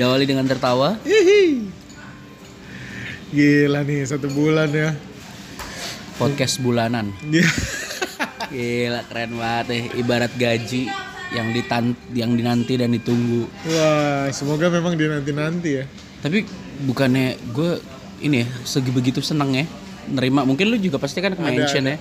Diawali dengan tertawa. Hihi. Gila nih satu bulan ya. Podcast bulanan. Dia Gila keren banget deh. Ibarat gaji yang ditan yang dinanti dan ditunggu. Wah, semoga memang dia nanti-nanti ya. Tapi bukannya gue ini ya segi begitu seneng ya nerima. Mungkin lu juga pasti kan mention ya.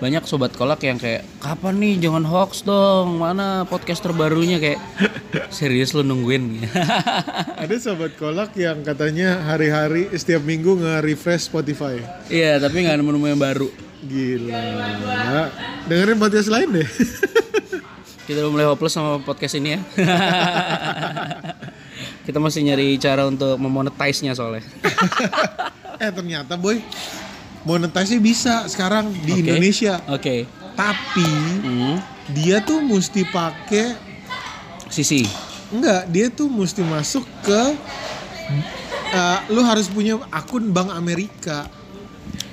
Banyak sobat kolak yang kayak kapan nih jangan hoax dong. Mana podcast terbarunya kayak serius lu nungguin. Ada sobat kolak yang katanya hari-hari setiap minggu nge-refresh Spotify. Iya, tapi nggak nemu-nemu yang baru. Gila. Dengerin podcast lain deh. Kita udah mulai hopeless sama podcast ini ya. Kita masih nyari cara untuk memonetize-nya soalnya. eh ternyata boy monetasi bisa sekarang di Oke. Indonesia. Oke. Tapi Hmm. dia tuh mesti pakai Sisi. enggak, dia tuh mesti masuk ke eh, lu harus punya akun Bank Amerika.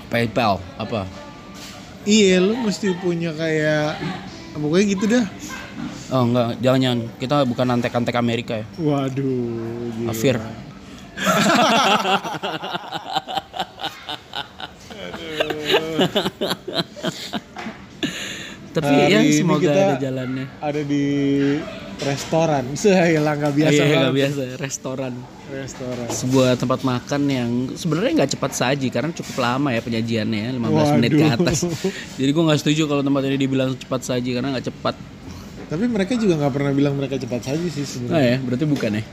PayPal apa? Iya, lu mesti punya kayak pokoknya gitu dah. Oh enggak, jangan-jangan kita bukan antek-antek Amerika ya. Waduh. Afir. Tapi Hari ya ini semoga kita ada jalannya. Ada di restoran. Saya nggak biasa Iya nggak biasa restoran. Restoran. Sebuah tempat makan yang sebenarnya nggak cepat saji karena cukup lama ya penyajiannya ya 15 menit ke Waduh. atas. Jadi gua nggak setuju kalau tempat ini dibilang cepat saji karena nggak cepat. Tapi mereka juga nggak pernah bilang mereka cepat saja sih Oh sebenarnya. ya, berarti bukan ya.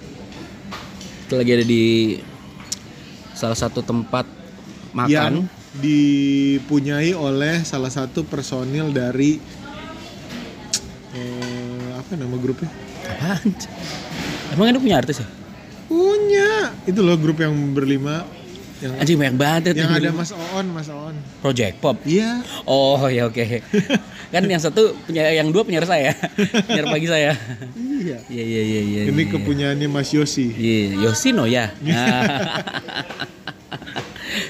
Kita lagi ada di salah satu tempat makan. Yang dipunyai oleh salah satu personil dari eh, apa nama grupnya? Apaan? Emang ini punya artis ya? Punya. Itu loh grup yang berlima yang Anjing banyak banget ya yang ada Mas Oon, Mas Oon. Project Pop. Iya. Oh ya oke. kan yang satu punya yang dua penyiar saya. penyiar pagi saya. Iya. Iya iya iya iya. Ini iya. kepunyaannya Mas Yosi. Iya, Yoshino ya.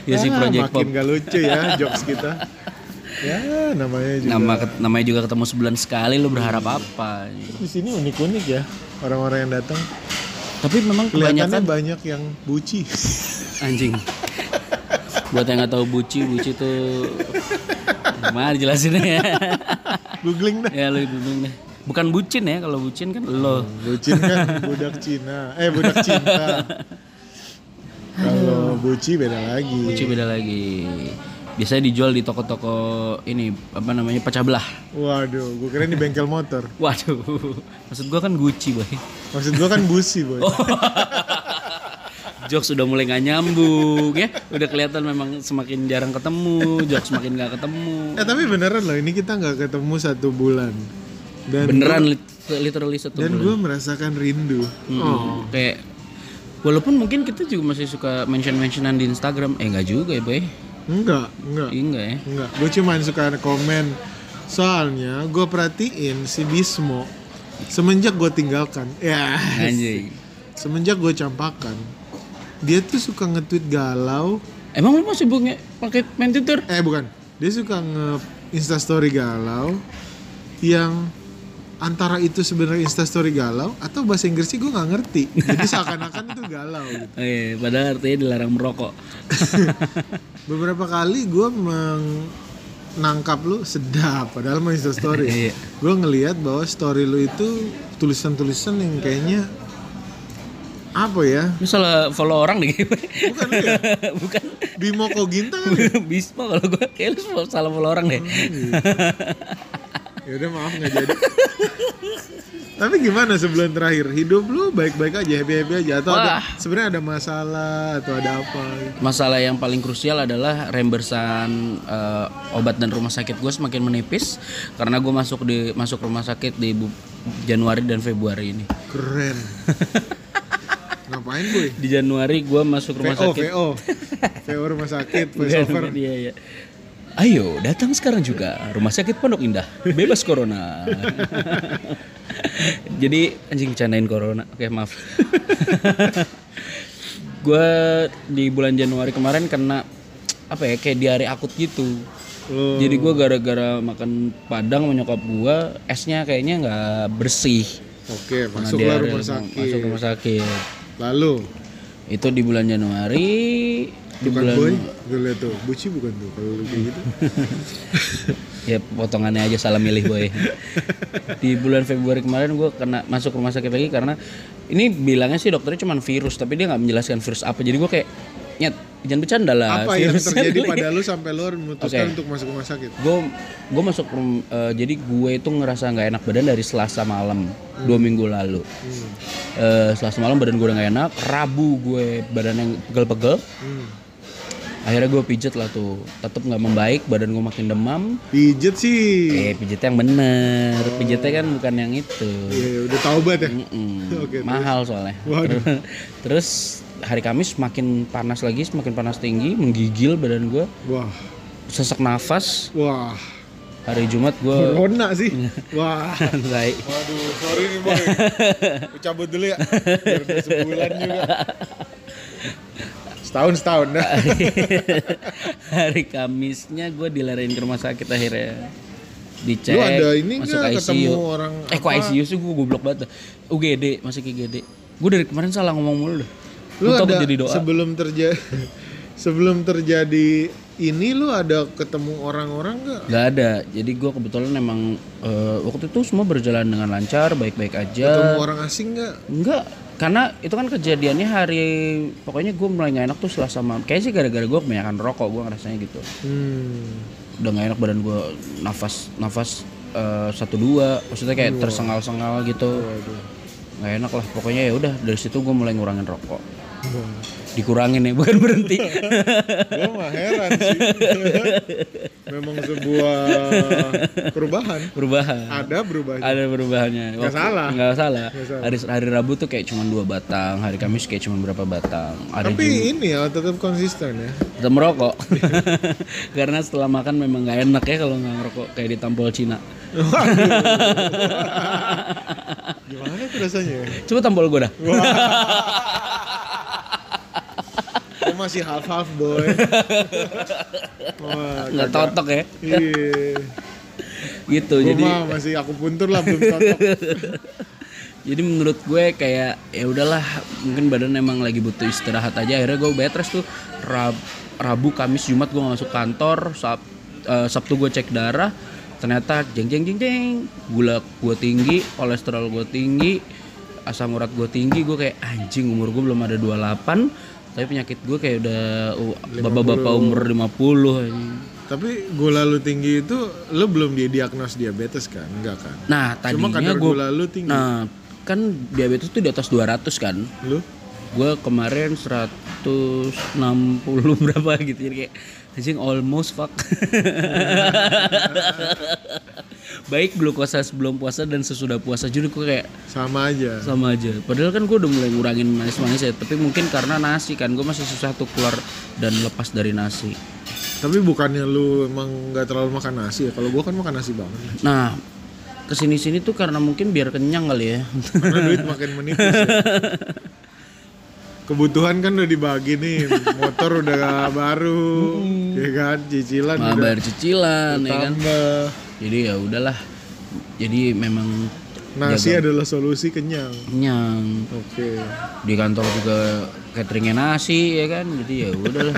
Yosi Ah, Project Pop. makin gak lucu ya jokes kita. Ya, namanya juga. Nama namanya juga ketemu sebulan sekali lu berharap apa? Di sini unik-unik ya orang-orang yang datang. Tapi memang Kelihatannya kebanyakan banyak yang buci. anjing. Buat yang nggak tahu buci, buci tuh gimana jelasinnya ya? Googling dah. ya lu dulu deh. Bukan bucin ya, kalau bucin kan lo. Bucin kan budak Cina. Eh, budak cinta. Kalau buci beda lagi. Buci beda lagi. Biasanya dijual di toko-toko ini apa namanya pecah belah. Waduh, gue kira di bengkel motor. Waduh, maksud gua kan Gucci boy. Maksud gue kan busi, boy. Oh. Jokes udah mulai nggak nyambung ya, udah kelihatan memang semakin jarang ketemu, jokes semakin nggak ketemu. Eh, tapi beneran loh, ini kita nggak ketemu satu bulan. Dan Beneran lit- literally satu dan bulan. gue merasakan rindu. Mm-mm. Kayak walaupun mungkin kita juga masih suka mention-mentionan di Instagram, eh nggak juga ya boy, Enggak, enggak. Iya enggak ya. Enggak, gue cuman suka komen Soalnya gue perhatiin si Bismo Semenjak gue tinggalkan Ya Anjing. Semenjak gue campakan Dia tuh suka nge-tweet galau Emang lu masih punya pakai main Twitter? Eh bukan Dia suka nge instastory galau Yang antara itu sebenarnya instastory galau Atau bahasa Inggrisnya gue nggak ngerti Jadi seakan-akan itu galau gitu. Oh, iya, padahal artinya dilarang merokok. Beberapa kali gue menangkap lu sedap Padahal mah instastory Iya. gue ngelihat bahwa story lu itu tulisan-tulisan yang kayaknya apa ya Lu salah follow orang deh gue. bukan lu ya Bukan. Bimo Koginta kan? Bisma kalau gue kayak lu salah follow orang deh. Ya udah maaf nggak jadi tapi gimana sebulan terakhir hidup lu baik-baik aja happy happy aja atau ada sebenarnya ada masalah atau ada apa gitu? Masalah yang paling krusial adalah reimbursan eh, obat dan rumah sakit gue semakin menipis karena gue masuk di masuk rumah sakit di Januari dan Februari ini. keren ngapain boy Di Januari gue masuk rumah VO sakit. VO VO rumah sakit voice Bukan, over bukan, iya, iya. Ayo datang sekarang juga Rumah Sakit Pondok Indah Bebas Corona Jadi anjing bercandain Corona Oke maaf Gue di bulan Januari kemarin kena Apa ya kayak diare akut gitu Oh. Jadi gue gara-gara makan padang sama nyokap gue Esnya kayaknya nggak bersih Oke, Karena masuklah diare, rumah sakit. Masuk rumah sakit. Lalu, Itu di bulan Januari. Di bukan bulan boy, gue liat tuh, buci bukan tuh kalau kayak gitu. ya potongannya aja salah milih boy. di bulan Februari kemarin gue kena masuk rumah sakit lagi karena ini bilangnya sih dokternya cuma virus tapi dia nggak menjelaskan virus apa. Jadi gue kayak nyet jangan bercanda lah. Apa yang terjadi dulu." pada lu sampai lu memutuskan Oke. untuk masuk rumah sakit? gue gue masuk eh, jadi gue itu ngerasa nggak enak badan dari Selasa malam dua minggu lalu Hmm. Eh, Selasa malam badan gue udah nggak enak Rabu gue badan yang pegel-pegel Hmm. Akhirnya gue pijet lah tuh tetap nggak membaik badan gue makin demam Pijet sih. eh pijetnya yang bener pijetnya kan bukan yang itu Iya, iya, udah taubat ya. Oke, terus? mahal soalnya Waduh. terus hari Kamis makin panas lagi semakin panas tinggi menggigil badan gue Wah, sesak nafas wah. hari Jumat gue Corona sih. Wah. Baik. Waduh, sorry nih boy. Cabut dulu ya. Biar sebulan juga. Setahun setahun. Dah. hari Kamisnya gue dilariin ke rumah sakit akhirnya. Dicek Lu ada ini masuk nggak ICU ketemu orang eh kok ICU sih? Gue goblok banget UGD masuk IGD gue dari kemarin salah ngomong mulu dah. Lu takut ada jadi doa? sebelum terjadi sebelum terjadi ini lu ada ketemu orang-orang nggak? Gak ada. Jadi gue kebetulan emang eh, waktu itu semua berjalan dengan lancar baik-baik aja. Ketemu orang asing nggak? enggak karena itu kan kejadiannya hari pokoknya gue mulai gak enak tuh selasa malam. Kayaknya sih gara-gara gue kebanyakan rokok gue ngerasanya gitu. Hmm. udah gak enak badan gue nafas nafas eh, satu dua. Maksudnya kayak tersengal-sengal gitu. Nggak enak lah pokoknya ya udah dari situ gue mulai ngurangin rokok. Dikurangin ya bukan berhenti Gue mah heran sih. Memang sebuah perubahan. perubahan Ada perubahan. ada perubahannya Nggak salah. nggak salah Nggak salah. hari hari Rabu tuh kayak cuma dua batang hari Kamis kayak cuma berapa batang hari Tapi Jumat ini ya tetap konsisten ya. tetap merokok karena setelah makan memang nggak enak ya kalau nggak ngerokok kayak di tampol Cina Gimana tuh rasanya? ya? coba tampol gue dah Gue masih half half boy. Wah, nggak totok ya Iya. gitu Gue jadi mah masih aku puntur lah belum cocok. jadi menurut gue kayak ya udahlah mungkin badan emang lagi butuh istirahat aja akhirnya gue bed rest tuh Rab- Rabu Kamis Jumat gue masuk kantor Sab, eh, Sabtu gue cek darah ternyata jeng jeng jeng jeng gula gue tinggi kolesterol gue tinggi asam urat gue tinggi gue kayak anjing umur gue belum ada 28 tapi penyakit gue kayak udah uh, bapak-bapak umur 50 anjing. Tapi gula lu tinggi itu lu belum didiagnos diabetes kan? Enggak kan? nah Cuma tadinya kadar gue gula lu tinggi. nah kan diabetes tuh di atas 200 kan Lu? gue kemarin 160 berapa gitu jadi kayak anjing almost fuck baik glukosa sebelum puasa dan sesudah puasa jadi gue kayak Sama aja. sama aja padahal kan gue udah mulai ngurangin manis-manis ya tapi mungkin karena nasi kan gue masih susah tuh keluar dan lepas dari nasi Tapi bukannya lu emang nggak terlalu makan nasi ya? Kalau gua kan makan nasi banget. nah ke sini sini tuh karena mungkin biar kenyang kali ya Karena duit makin menipis. ya. Kebutuhan kan udah dibagi nih, motor udah baru, ya kan, cicilan malah udah bayar cicilan ya kan? jadi ya udahlah. Jadi memang Nasi adalah solusi kenyang. kenyang. Oke. di kantor juga cateringnya nasi ya kan? Jadi ya udahlah.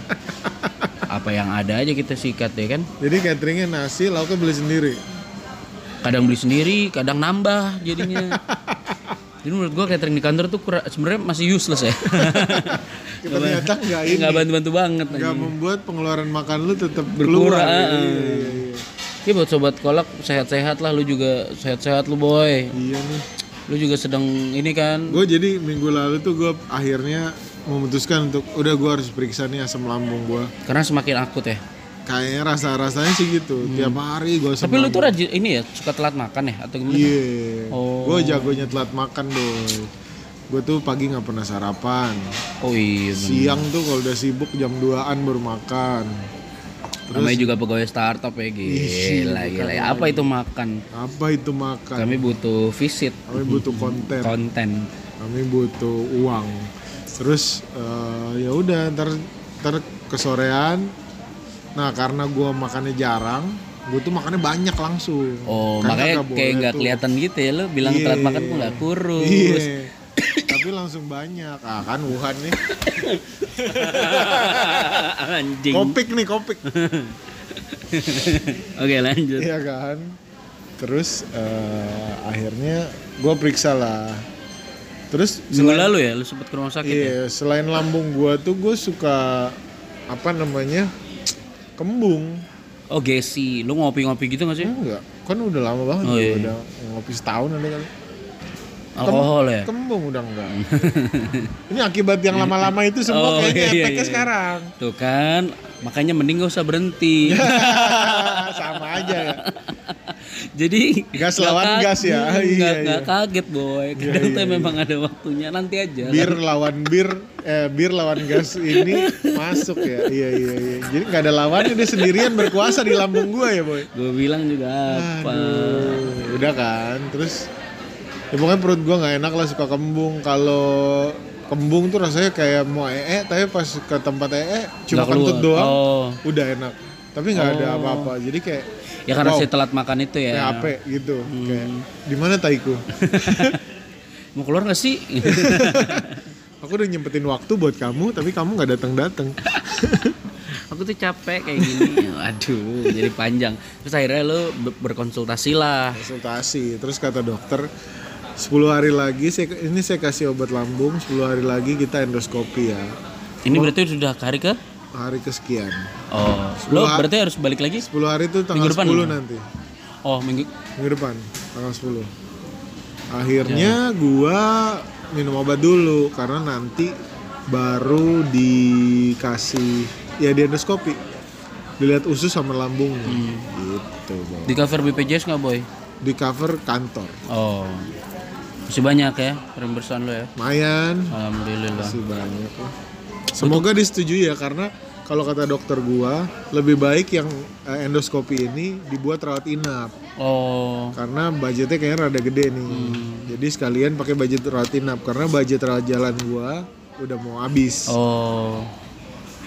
Apa yang ada aja kita sikat ya kan? Jadi cateringnya nasi, lauknya beli sendiri. kadang beli sendiri kadang nambah jadinya jadi menurut gua catering di kantor tuh kura- sebenarnya masih useless ya Ternyata nggak ini, nggak bantu-bantu banget nggak membuat pengeluaran makan lu tetap Berkurang, keluar. Iya, iya, iya. ya buat sobat kolak sehat-sehat lah lu juga sehat-sehat lu boy Iya nih. lu juga sedang ini kan Gue jadi minggu lalu tuh gue akhirnya memutuskan untuk udah gue harus periksa nih asam lambung gue. karena semakin akut ya Kayaknya rasa-rasanya sih gitu. Tiap hari gue Hmm. tapi lu tuh rajin ini ya suka telat makan ya atau gimana Iya. Oh. Gue jagonya telat makan boy. Gue tuh pagi nggak pernah sarapan. oh iya bener. Siang tuh kalau udah sibuk jam 2an baru makan. namanya juga pegawai startup ya gila gila ya. apa itu makan Apa itu makan? kami butuh visit Kami butuh konten. konten Kami butuh uang. Terus eh, ya udah ntar ntar kesorean. Nah karena gue makannya jarang, gue tuh makannya banyak langsung Oh, Kan makanya kayak nggak kelihatan gitu ya lo bilang Iya. telat makan kok nggak kurus. iya tapi langsung banyak ah kan Wuhan nih Anjing. kopik nih kopik Oke, lanjut. Iya kan. Terus eh, akhirnya gue periksa lah. Terus Minggu lalu ya lu sempet ke rumah sakit ya? iya selain lambung gue tuh gue suka apa namanya kembung. Oh, Gesi. Lu ngopi-ngopi gitu gak sih? Enggak, kan udah lama banget Oh, iya. udah ngopi setahun ada kali. Alkohol ya? Kembung udah enggak. Ini akibat yang lama-lama itu Oh, semua kayaknya iya, iya, efeknya iya. sekarang. Tuh kan, makanya mending gak usah berhenti. Sama aja ya. Jadi Gas lawan kaget, gas ya. nggak- Iya, iya. kaget boy. Kadang iya, tuh iya. memang ada waktunya nanti aja. bir lawan bir eh bir lawan gas ini masuk ya. Iya iya iya. Jadi nggak ada lawannya dia sendirian berkuasa di lambung gua ya boy. Gue bilang juga apa? Aduh, udah kan? Terus ya pokoknya perut gua nggak enak lah suka kembung. Kalau kembung tuh rasanya kayak mau ee tapi pas ke tempat ee cuma Nggak kentut doang Oh, udah enak. Tapi nggak ada apa-apa. Jadi kayak ya karena wow, si telat makan itu ya. PAP gitu. Hmm. kayak di mana taiku? Mau keluar gak sih? aku udah nyempetin waktu buat kamu tapi kamu nggak datang datang Aku tuh capek kayak gini. Aduh, jadi panjang. Terus akhirnya be- berkonsultasi lah. konsultasi terus kata dokter 10 hari lagi saya, ini saya kasih obat lambung 10 hari lagi kita endoskopi ya Ini berarti sudah hari ke? hari kesekian Oh, lo berarti harus balik lagi? 10 hari itu tanggal Minggu depan 10 ya? nanti Oh, minggu. minggu depan tanggal 10 akhirnya gua minum obat dulu karena nanti baru dikasih ya di endoskopi dilihat usus sama lambungnya gitu Bang. Di cover BPJS nggak boy? di cover kantor Oh, masih banyak ya reimbursan lo ya? lumayan Alhamdulillah. Masih banyak lah. Semoga disetujui ya karena kalau kata dokter gua lebih baik yang eh, endoskopi ini dibuat rawat inap Oh, karena budgetnya kayaknya rada gede nih. Hmm. Jadi sekalian pakai budget rawat inap karena budget rawat jalan gua udah mau habis. oh.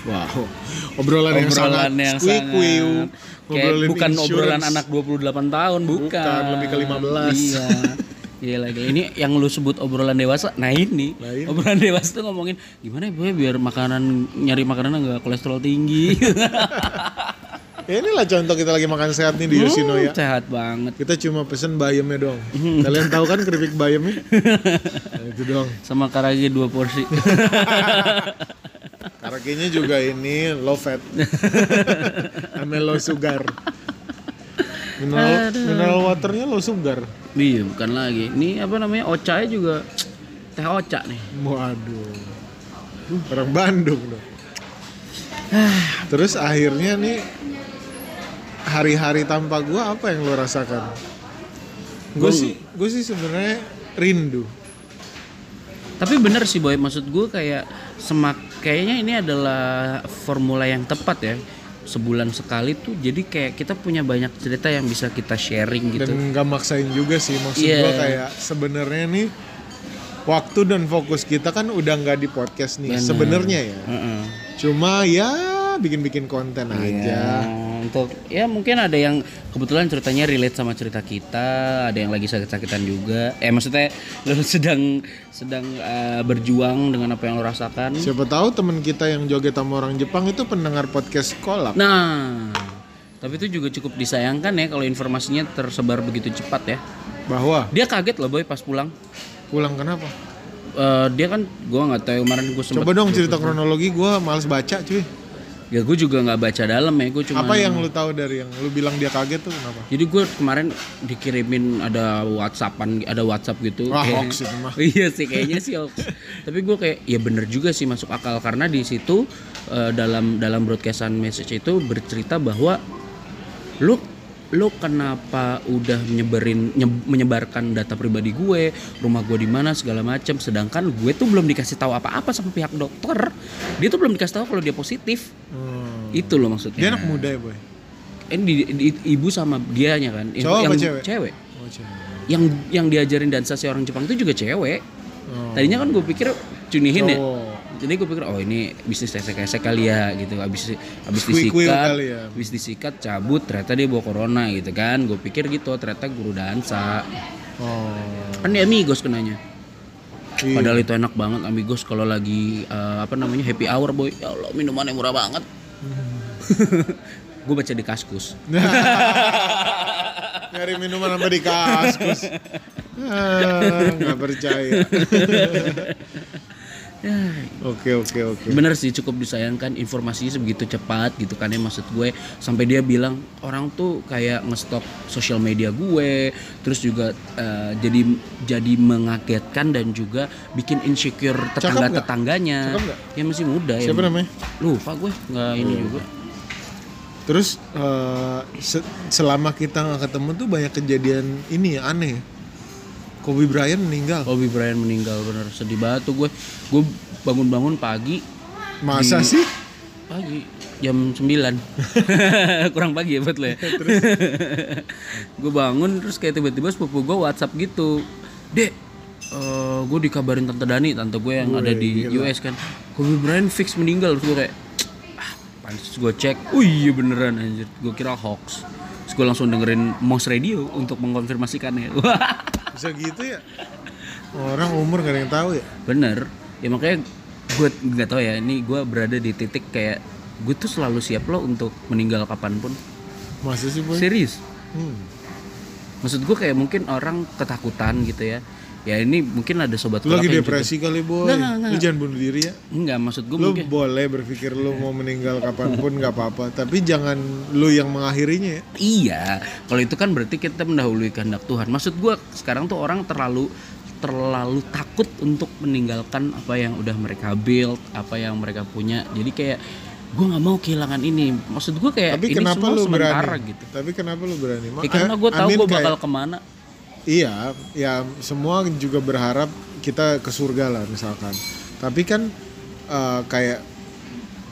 Wow. Obrolan, yang sangat Obrolan yang squeak sangat kayak bukan insurance. obrolan anak 28 tahun, bukan. Bukan, lebih ke 15. Iya. Iya lagi. Ini yang lu sebut obrolan dewasa. Nah ini, Nah, ini. obrolan dewasa tuh ngomongin gimana ya boy biar makanan nyari makanan nggak kolesterol tinggi. Ya inilah contoh kita lagi makan sehat nih di Yoshinoya. Sehat banget. Kita cuma pesen bayamnya doang. Hmm. Kalian tahu kan keripik bayamnya? Nah, itu doang. Sama karage dua porsi. Karakinya juga ini low fat. Sama low sugar. Mineral, mineral waternya low sugar. iya, bukan lagi. Ini apa namanya? Ocha juga teh ocha nih. Waduh. Orang Bandung dong. Terus akhirnya nih hari-hari tanpa gua apa yang lo rasakan? Gue sih, gue sih sebenarnya rindu. Tapi bener sih boy, maksud gue kayak semak kayaknya ini adalah formula yang tepat ya. Sebulan sekali tuh jadi kayak kita punya banyak cerita yang bisa kita sharing gitu. Dan nggak maksain juga sih maksud Iya. gua kayak sebenarnya nih waktu dan fokus kita kan udah nggak di podcast nih sebenarnya ya. Heeh. Cuma ya bikin-bikin konten aja. Untuk ya mungkin ada yang kebetulan ceritanya relate sama cerita kita, ada yang lagi sakit-sakitan juga. Eh maksudnya lo sedang sedang eh, berjuang dengan apa yang lo rasakan. Siapa tahu temen kita yang joget sama orang Jepang itu pendengar podcast kolak. Nah, tapi itu juga cukup disayangkan ya kalau informasinya tersebar begitu cepat ya. Bahwa Dia kaget loh boy pas pulang. pulang kenapa? Eh, dia kan gua nggak tahu kemarin gue sempet Coba dong cerita kronologi gua males baca cuy. Ya gue juga nggak baca dalam ya gue cuma Apa yang lu tahu dari yang lu bilang dia kaget tuh kenapa? jadi gue kemarin dikirimin ada whatsappan ada whatsapp gitu Wah, kayak- hoax itu mah. iya sih kayaknya sih hoax tapi gue kayak ya bener juga sih masuk akal karena di situ eh, dalam dalam broadcastan message itu bercerita bahwa lu lu kenapa udah menyebarin nye- menyebarkan data pribadi gue rumah gue di mana segala macam sedangkan gue tuh belum dikasih tahu apa-apa sama pihak dokter dia tuh belum dikasih tahu kalau dia positif Hmm. itu loh maksudnya Dia anak muda ya boy. ini di, di- ibu sama dianya kan Yang- Cowok yang cewek? cewek Oh, cewek. yang yang diajarin dansa si orang Jepang itu juga cewek Oh. tadinya kan gue pikir cunihin ya Cowok. Jadi gue pikir oh ini bisnis esek-esek kali ya gitu abis abis disikat ya. abis disikat cabut ternyata dia bawa corona gitu kan gue pikir gitu ternyata guru dansa Oh. kan dia amigos kenanya Iya. padahal itu enak banget amigos kalau lagi eh, apa namanya happy hour boy ya Allah minumannya murah banget gue baca di kaskus Nyari minuman apa di kaskus. Ah, nggak percaya. Ya, Oke oke oke. bener sih cukup disayangkan informasinya sebegitu cepat gitu kan ya maksud gue sampai dia bilang orang tuh kayak ngestok sosial media gue terus juga eh, jadi jadi mengagetkan dan juga bikin insecure tetangga tetangganya Cakep nggak? ya masih muda ya Siapa namanya? lupa gue nggak ini juga Terus eh, se- selama kita nggak ketemu tuh banyak kejadian ini ya aneh. Kobe Bryant meninggal. Kobe Bryant meninggal bener. Sedih banget tuh gue. Gue bangun-bangun pagi. Masa di- sih? pagi jam 9 kurang pagi ya buat lo ya. Gue bangun terus kayak tiba-tiba sepupu gue WhatsApp gitu. Dek eh gue dikabarin tante Dani tante gue yang ada di US kan. Kobe Bryant fix meninggal terus gue kayak ah gue cek. Oh iya beneran anjir. Gue kira hoax. Terus gue langsung dengerin Mos Radio untuk mengkonfirmasikannya Bisa gitu ya? Orang umur gak ada yang tahu ya? bener ya makanya gue nggak tahu ya ini gue berada di titik kayak gue tuh selalu siap loh untuk meninggal kapan pun Masa sih boy? serius Hmm. maksud gue kayak mungkin orang ketakutan gitu ya ya ini mungkin ada sobat Lu lagi yang juga- depresi kali boy. Nggak, nggak, nggak. Lu jangan bunuh diri ya. enggak maksud gue Lu mungkin boleh berpikir lu mau meninggal kapan pun nggak apa-apa. Tapi jangan lu yang mengakhirinya ya. iya kalau itu kan berarti kita mendahului kehendak Tuhan maksud gue sekarang tuh orang terlalu terlalu takut untuk meninggalkan apa yang udah mereka build apa yang mereka punya jadi kayak gue nggak mau kehilangan ini maksud gue kayak Tapi ini kenapa semua lu sementara berani? gitu Tapi kenapa lu berani? Ya, karena gue tahu gue kayak- bakal ke mana Iya, ya semua juga berharap kita ke surga lah misalkan. Tapi kan eh, kayak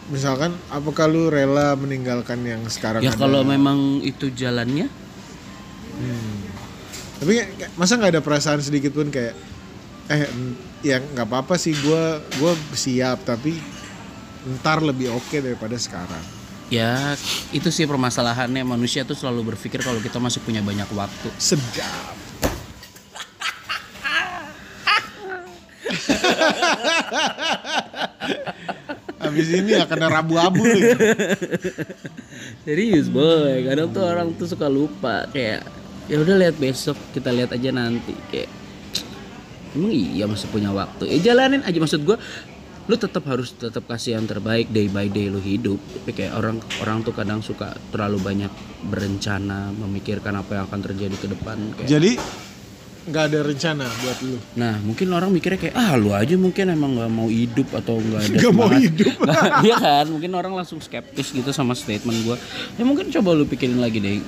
misalkan apakah lu rela meninggalkan yang sekarang ya ada? kalau memang itu jalannya Tapi kayak- kayak- masa nggak ada perasaan sedikit pun kayak eh ya nggak apa-apa sih gue gue siap tapi ntar lebih oke daripada sekarang. ya itu sih permasalahannya manusia tuh selalu berpikir kalau kita masih punya banyak waktu Sedap. Abis ini akan ada rabu-abu ya. serius boy. Kadang tuh orang tuh suka lupa kayak ya udah lihat besok kita lihat aja nanti. Kayak emang iya masih punya waktu? Eh jalanin aja. Maksud gua lu tetap harus tetap kasih yang terbaik day by day lu hidup. Tapi kayak orang orang tuh kadang suka terlalu banyak berencana memikirkan apa yang akan terjadi ke depan kayak Jadi nggak ada rencana buat lu. Nah mungkin orang mikirnya kayak ah lu aja mungkin emang nggak mau hidup atau nggak ada Nggak mau semangat." hidup. Nggak, Iya kan mungkin orang langsung skeptis gitu sama statement gue. Ya mungkin coba lu pikirin lagi deh.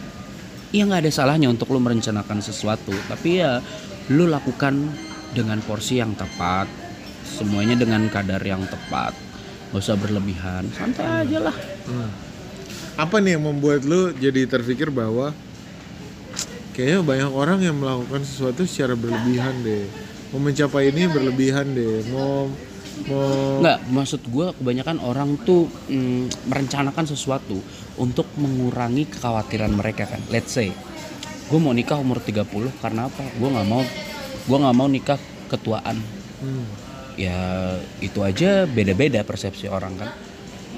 Iya nggak ada salahnya untuk lu merencanakan sesuatu tapi ya lu lakukan dengan porsi yang tepat semuanya dengan kadar yang tepat nggak usah berlebihan santai aja lah Hmm. Apa nih yang membuat lu jadi terpikir bahwa kayaknya banyak orang yang melakukan sesuatu secara berlebihan deh. Mau mencapai ini berlebihan deh. Mau mau Nggak, maksud gue kebanyakan orang tuh mm, merencanakan sesuatu untuk mengurangi kekhawatiran mereka kan. Let's say, gue mau nikah umur 30 karena apa? Gue nggak mau, gue nggak mau nikah ketuaan. Hmm. Ya itu aja beda-beda persepsi orang kan.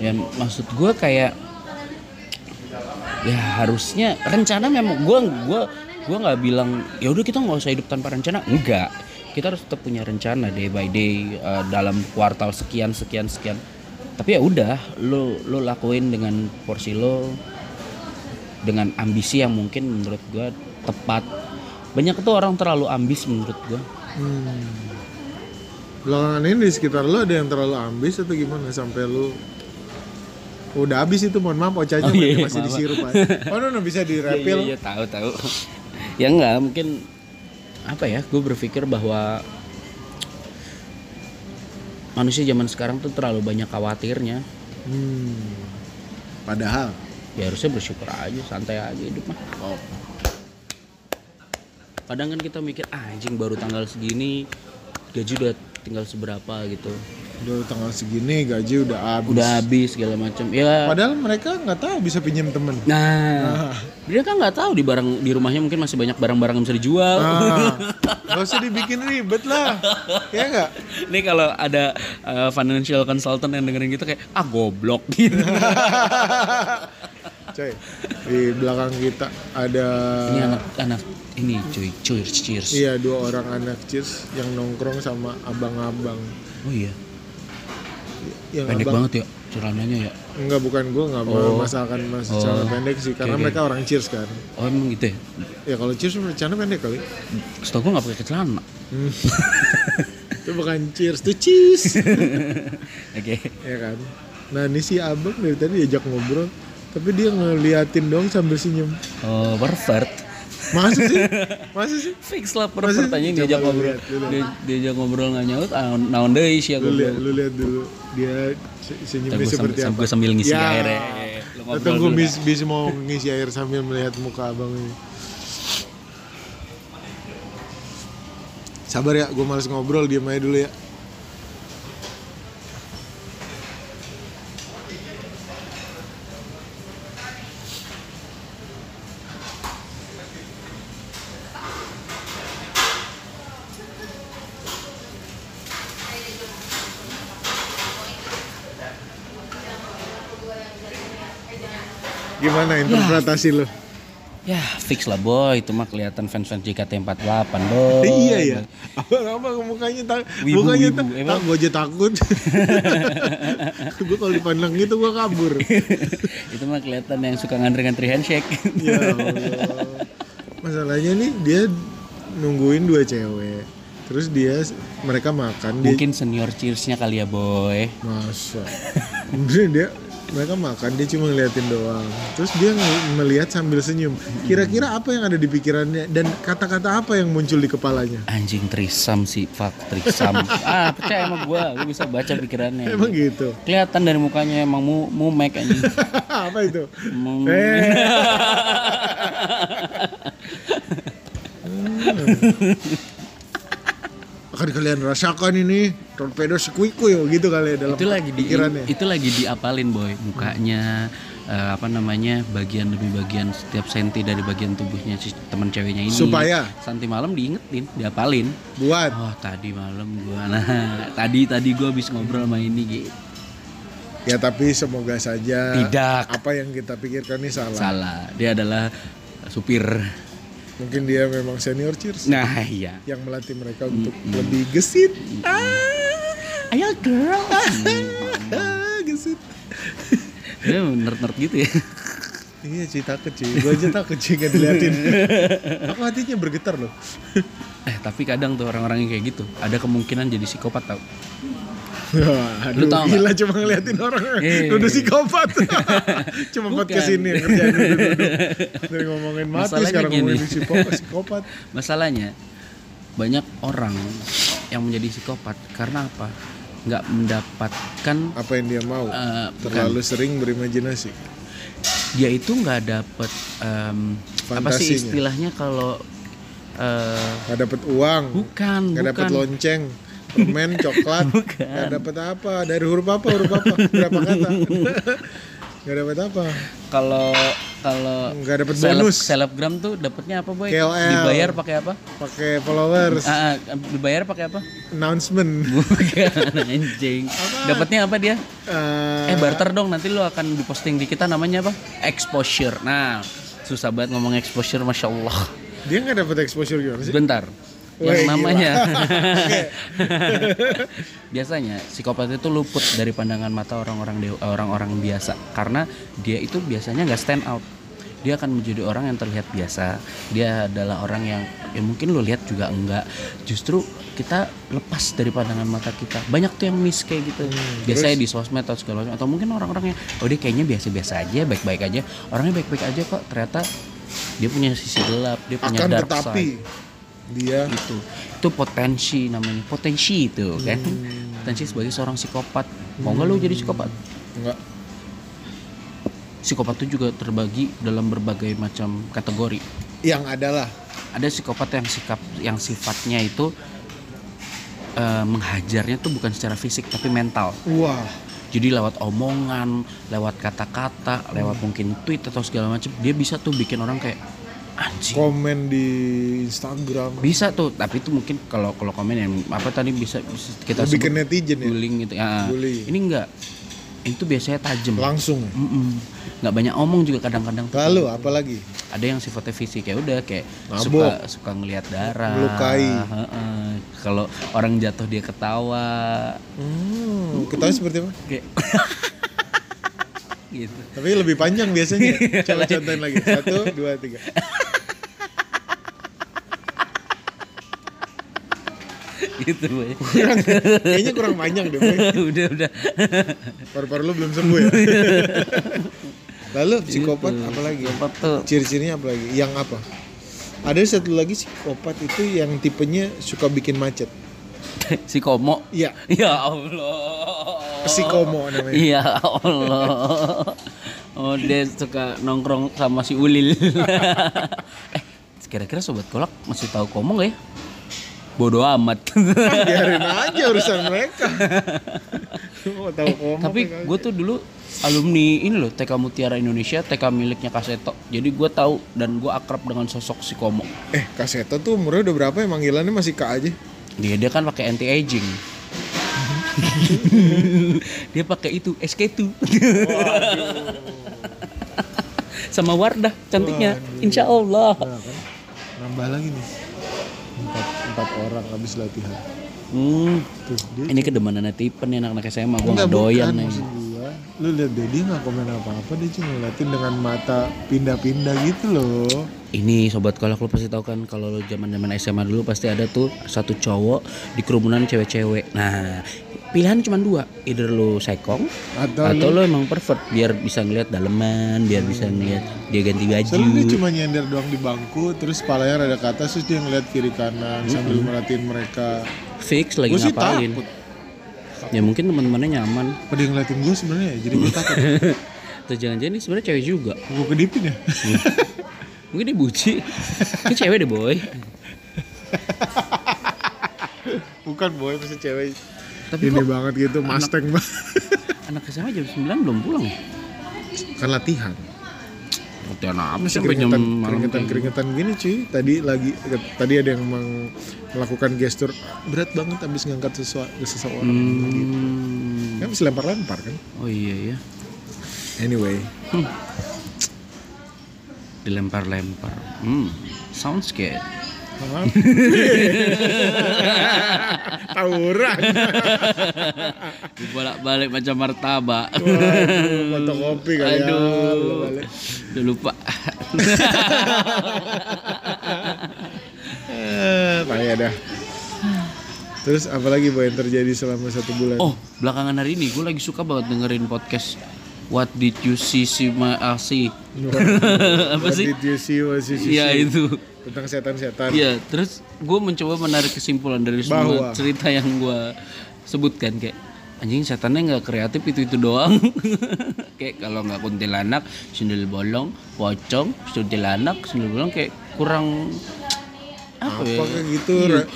Ya maksud gue kayak ya harusnya rencana memang gue gua gua nggak bilang ya udah kita nggak usah hidup tanpa rencana enggak kita harus tetap punya rencana day by day uh, dalam kuartal sekian sekian sekian tapi ya udah lo lo lakuin dengan porsi lo dengan ambisi yang mungkin menurut gue tepat banyak tuh orang terlalu ambis menurut gue Hmm. Belakangan ini di sekitar lu ada yang terlalu ambis atau gimana sampai lu udah habis itu mohon maaf ocanya Oh, iya, iya, masih maaf. disirup aja. Oh no, no bisa Iya, refill. iya, tahu tahu. Ya enggak, mungkin apa ya? Gue berpikir bahwa manusia zaman sekarang tuh terlalu banyak khawatirnya. Hmm. Padahal Ya harusnya bersyukur aja, santai aja hidup mah. oh, Kadang kan kita mikir, ah, anjing baru tanggal segini, gaji udah tinggal seberapa gitu. Udah tanggal segini gaji udah habis. Udah habis segala macam. Ya. Padahal mereka nggak tahu bisa pinjam temen. Nah Ah. dia kan nggak tahu di barang di rumahnya mungkin masih banyak barang-barang yang bisa dijual. Ah, nggak usah dibikin ribet lah. Ya nggak? Nih kalau ada uh, financial consultant yang dengerin gitu kayak ah goblok. Gitu. coy di belakang kita ada ini anak-anak ini cuy, cheers, cheers. iya dua orang anak cheers yang nongkrong sama abang-abang. Oh iya, yang pendek abang banget ya celananya ya. Enggak bukan gue nggak Oh. masalahkan mas Oh. celana pendek sih karena oke. mereka orang cheers kan Oh emang gitu ya? ya kalau cheers celana pendek kali Setahu gue nggak pakai celana. Hmm. itu bukan cheers itu cheese Oke. ya kan nah ini si abang dari tadi diajak ngobrol tapi dia ngeliatin dong sambil senyum Oh pervert. Masa sih masa sih Fix lah aja coba diajak ngobrol. Dia- Diajak ngobrol nggak nyaut. Ah, naon deui sih aku. lu lihat lu lihat dulu dia se- senyumnya seperti sambil, apa gue sambil ngisi Ya. air ya. Lu dulu. bis, bis mau ngisi air sambil melihat muka abang ini. Sabar ya, gue males ngobrol, diam aja dulu ya. Gimana interpretasi lo? Ya fix lah boy, itu mah kelihatan fans-fans JKT48 boy. iya ya. Abang-abang mukanya tak, Wibu, mukanya wibu, tak, emang. gue aja takut. gue kalau dipandang gitu gue kabur. itu mah kelihatan yang suka ngantri-ngantri handshake. ya Allah. Masalahnya nih dia nungguin dua cewek. Terus dia mereka makan dia Mungkin senior cheersnya kali ya boy. masa. Kemudian dia mereka makan dia cuma ngeliatin doang. Terus dia melihat sambil senyum. Kira-kira apa yang ada di pikirannya dan kata-kata apa yang muncul di kepalanya? Anjing trisam sih, fuck trisam. ah percaya sama gua, gua bisa baca pikirannya. Emang gitu. Kelihatan dari mukanya emang mu mumek anjing. apa itu? Mu- Eh. Akan kalian rasakan ini torpedo sekuikuy gitu kali ya dalam itu lagi di pikirannya. itu lagi diapalin boy mukanya eh, apa namanya bagian demi bagian setiap senti dari bagian tubuhnya si teman ceweknya ini Supaya? santi malam diingetin diapalin Buat wah tadi malam gua nah tadi tadi gua habis ngobrol sama ini gitu ya tapi semoga saja Tidak. apa yang kita pikirkan ini salah. salah dia adalah supir Mungkin dia memang senior cheers. Nah iya. Yang melatih mereka untuk lebih gesit. ayo girl. Ah, gesit. dia nerd nerd gitu ya. Iya cuy takut cuy, gue aja takut cuy gak diliatin. Aku hatinya bergetar loh. Eh tapi kadang tuh orang-orang yang kayak gitu ada kemungkinan jadi psikopat tau Wah, Lu tau gila cuma ngeliatin orang. Eh. Nuduh psikopat. Cuma Bukan. podcast ini yang kerjaan Dari ngomongin mati Masalahnya sekarang gini. ngomongin psikopat, psikopat. Masalahnya banyak orang yang menjadi psikopat. Karena apa? Nggak mendapatkan Apa yang dia mau? bukan. Terlalu sering berimajinasi? Dia itu nggak dapet em, apa sih istilahnya kalau eh, Gak dapet uang? Bukan Gak dapet bukan. lonceng Permen, coklat Bukan. Gak dapet apa Dari huruf apa, huruf apa Berapa kata Gak dapet apa kalau kalau Nggak dapet seleb- bonus. selebgram tuh dapatnya apa boy? KOL. Dibayar pakai apa? Pakai followers Ah, ah, dibayar pakai apa? Announcement Bukan anjing. Dapatnya apa dia? Eh, Eh barter dong nanti lu akan diposting di kita namanya apa? Exposure. Nah susah banget ngomong exposure, masya Allah. Dia gak dapet exposure gimana sih? Bentar. Yang gila. namanya biasanya psikopat itu luput dari pandangan mata orang-orang orang-orang biasa karena dia itu biasanya nggak stand out. Dia akan menjadi orang yang terlihat biasa. Dia adalah orang yang ya mungkin lu lihat juga enggak. Justru kita lepas dari pandangan mata kita. Banyak tuh yang miss kayak gitu. Hmm, biasanya di sosmed atau segala macam atau mungkin orang-orang yang oh dia kayaknya biasa-biasa aja, baik-baik aja. Orangnya baik-baik aja kok. Ternyata dia punya sisi gelap, dia punya Akan dark tetapi side Dia. Itu. Itu potensi namanya. Potensi itu kan? Hmm. potensi sebagai seorang psikopat. Mau nggak lu jadi psikopat? Enggak psikopat itu juga terbagi dalam berbagai macam kategori. Yang adalah. Ada psikopat yang sikap yang sifatnya itu eh, menghajarnya tuh bukan secara fisik tapi mental. Wah, Jadi lewat omongan, lewat kata-kata, lewat mungkin tweet atau segala macam, dia bisa tuh bikin orang kayak anjing. komen di Instagram. Bisa tuh, tapi itu mungkin kalau kalau komen yang apa tadi bisa, bisa kita Lebih ke netizen ya. bullying gitu. Ya, Bullying. Ini enggak. Itu biasanya tajam. Langsung. Mm-mm. nggak banyak omong juga kadang-kadang. Lalu apalagi? ada yang sifatnya fisik ya udah kayak Mabok. suka suka ngelihat darah Melukai. Kalau orang jatuh dia ketawa Hmm, ketahui seperti apa? kayak gitu Tapi lebih panjang biasanya. Coba contohin lagi. Satu, dua, tiga. Gitu boy Kurang, kayaknya kurang panjang deh. Boy. udah udah Paru-paru lu belum sembuh ya. Lalu psikopat Gitu. apa lagi? tuh Ciri-cirinya apa lagi? Yang apa? Ada satu lagi psikopat itu yang tipenya suka bikin macet. si komo Iya, ya allah psikomo namanya. Iya Allah. Oh dia suka nongkrong sama si Ulil. eh kira-kira sobat kolak masih tahu komo nggak ya? Bodoh amat. Biarin aja urusan mereka. Tahu eh, tapi gue tuh dulu alumni ini loh TK Mutiara Indonesia, TK miliknya Kaseto. Jadi gue tahu dan gue akrab dengan sosok si Komo. Eh, Kaseto tuh umurnya udah berapa ya? Manggilannya masih Kak aja. Dia dia kan pakai anti aging. dia pakai itu SK2. Sama Wardah cantiknya. Insya Allah. Nah, kan? Nambah lagi nih. Empat, empat orang habis latihan. Hmm. Tuh, dia Ini kedemanannya tipe nih anak-anak SMA gue nggak doyan bukan, nih. gua. Lu lihat deh dia nggak komen apa-apa dia cuma ngeliatin dengan mata pindah-pindah gitu loh. Ini sobat kolak lu pasti tahu kan kalau lu zaman-zaman SMA dulu pasti ada tuh satu cowok di kerumunan cewek-cewek. Nah, pilihan cuma dua, either lu sekong Atau, atau lu emang pervert biar bisa ngeliat daleman, biar bisa ngeliat dia ganti baju. Soalnya dia cuma nyender doang di bangku, terus kepalanya rada ke atas, terus dia ngeliat kiri kanan sambil merhatiin mereka. Fix lagi sih ngapain? takut. Ya mungkin teman-temannya nyaman. Pada ngeliatin gue sebenarnya ya, jadi gue takut. Atau jangan-jangan ini sebenarnya cewek juga. Gue kedipin ya. Mungkin dia buci. Ini cewek deh boy. Bukan boy, masih cewek. Tapi Ini banget gitu, Mustang banget. anak SMA jam 9 belum pulang ya? kan latihan. Latihan apa Masih sampai jam keringetan, keringetan, gitu? keringetan gini cuy. Tadi lagi, tadi ada yang meng- melakukan gestur berat banget habis ngangkat sesuatu seseorang. Gitu. Hmm. Kan bisa lempar-lempar kan. Oh iya ya. Anyway, Dilempar-lempar. Hmm. Sounds good. Tawuran. Dibolak-balik macam martabak. Fotokopi kali ya. Aduh. Balik. Udah lupa. Eh, payah dah. Terus apa lagi boy yang terjadi selama satu bulan? Oh, belakangan hari ini gue lagi suka banget dengerin podcast What Did You See Sima Asi. Apa What sih? did you see, what you Iya see? itu. Tentang setan-setan. Iya, terus gue mencoba menarik kesimpulan dari semua Bahwa- cerita yang gue sebutkan kayak anjing setannya nggak kreatif itu itu doang. kayak kalau nggak kuntilanak, sundel bolong, pocong, kuntilanak, sundel bolong kayak kurang apa, Apa ya? kayak gitu?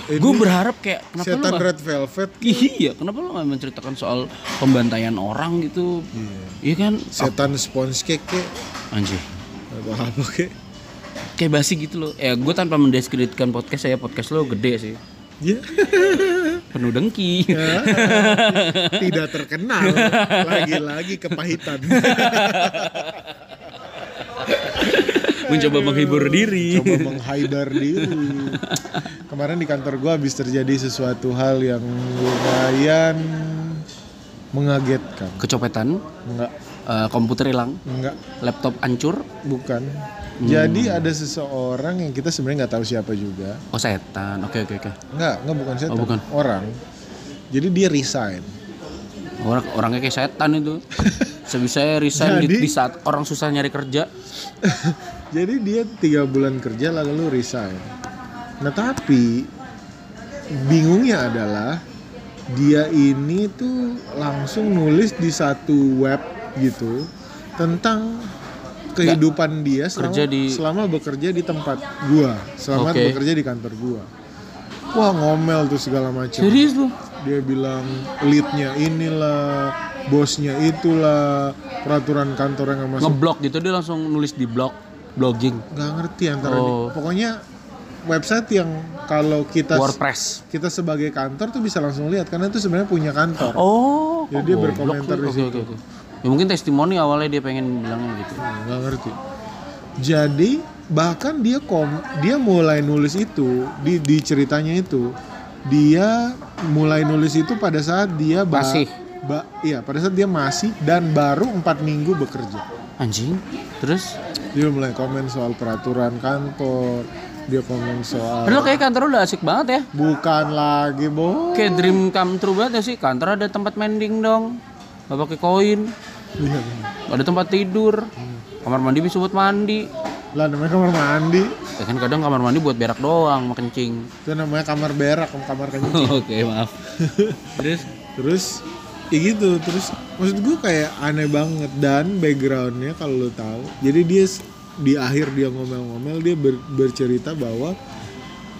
Ini Gue berharap kayak kenapa lu Setan nggak- Red Velvet, Iya, kenapa lo nggak menceritakan soal pembantaian orang gitu? Iya kan? setan sponge cake kek, Anjir. atau apa kek? Kayak basi gitu loh. Ya gue tanpa mendeskripsikan podcast saya podcast lo gede sih. Ya, Penuh dengki. tidak terkenal. Lagi-lagi kepahitan. Mencoba menghibur diri. Coba menghibur diri. Kemarin di kantor gua habis terjadi sesuatu hal yang lumayan mengagetkan. Kecopetan, Enggak, eh, komputer hilang, enggak, laptop hancur. bukan. Hmm. Jadi ada seseorang yang kita sebenarnya nggak tahu siapa juga. Oh setan. Oke oke oke. Enggak, enggak bukan setan. Oh, bukan. Orang. Jadi dia resign. Orang orangnya kayak setan itu. Sebisa resign di, Jadi- di saat orang susah nyari kerja. Jadi dia tiga bulan kerja lalu resign. Nah tapi bingungnya adalah dia ini tuh langsung nulis di satu web gitu tentang kehidupan dia selama, kerja di- selama bekerja di tempat gua, selama Oke. bekerja di kantor gua. wah ngomel tuh segala macam Serius lu? dia bilang leadnya inilah bosnya itulah peraturan kantor yang masuk Ngeblok gitu dia langsung nulis di blog blogging nggak ngerti antara Oh. pokoknya website yang kalau kita WordPress. kita sebagai kantor tuh bisa langsung lihat karena itu sebenarnya punya kantor Oh, Jadi dia kok berkomentar di sih? Oke, oke, oke. Ya mungkin testimoni awalnya dia pengen bilangnya gitu. Nggak ngerti jadi bahkan dia kom dia mulai nulis itu di di ceritanya itu dia mulai nulis itu pada saat dia ba- Masih. ba- iya pada saat dia masih dan baru empat minggu bekerja Anjing. Terus? dia mulai komen soal peraturan kantor dia komen soal Padahal kayak kantor udah asik banget ya. bukan lagi boh Kayak dream come true banget ya sih. Kantor ada tempat mending dong. Gak pakai koin. Iya, Ada tempat tidur. Kamar mandi bisa buat mandi. lah namanya kamar mandi Ya kan kadang kamar mandi buat berak doang, mau kencing. itu namanya kamar berak kamar kencing Oke, maaf. Terus? terus ya gitu terus maksud gue kayak aneh banget dan backgroundnya kalau lo tahu jadi dia di akhir dia ngomel-ngomel dia ber- bercerita bahwa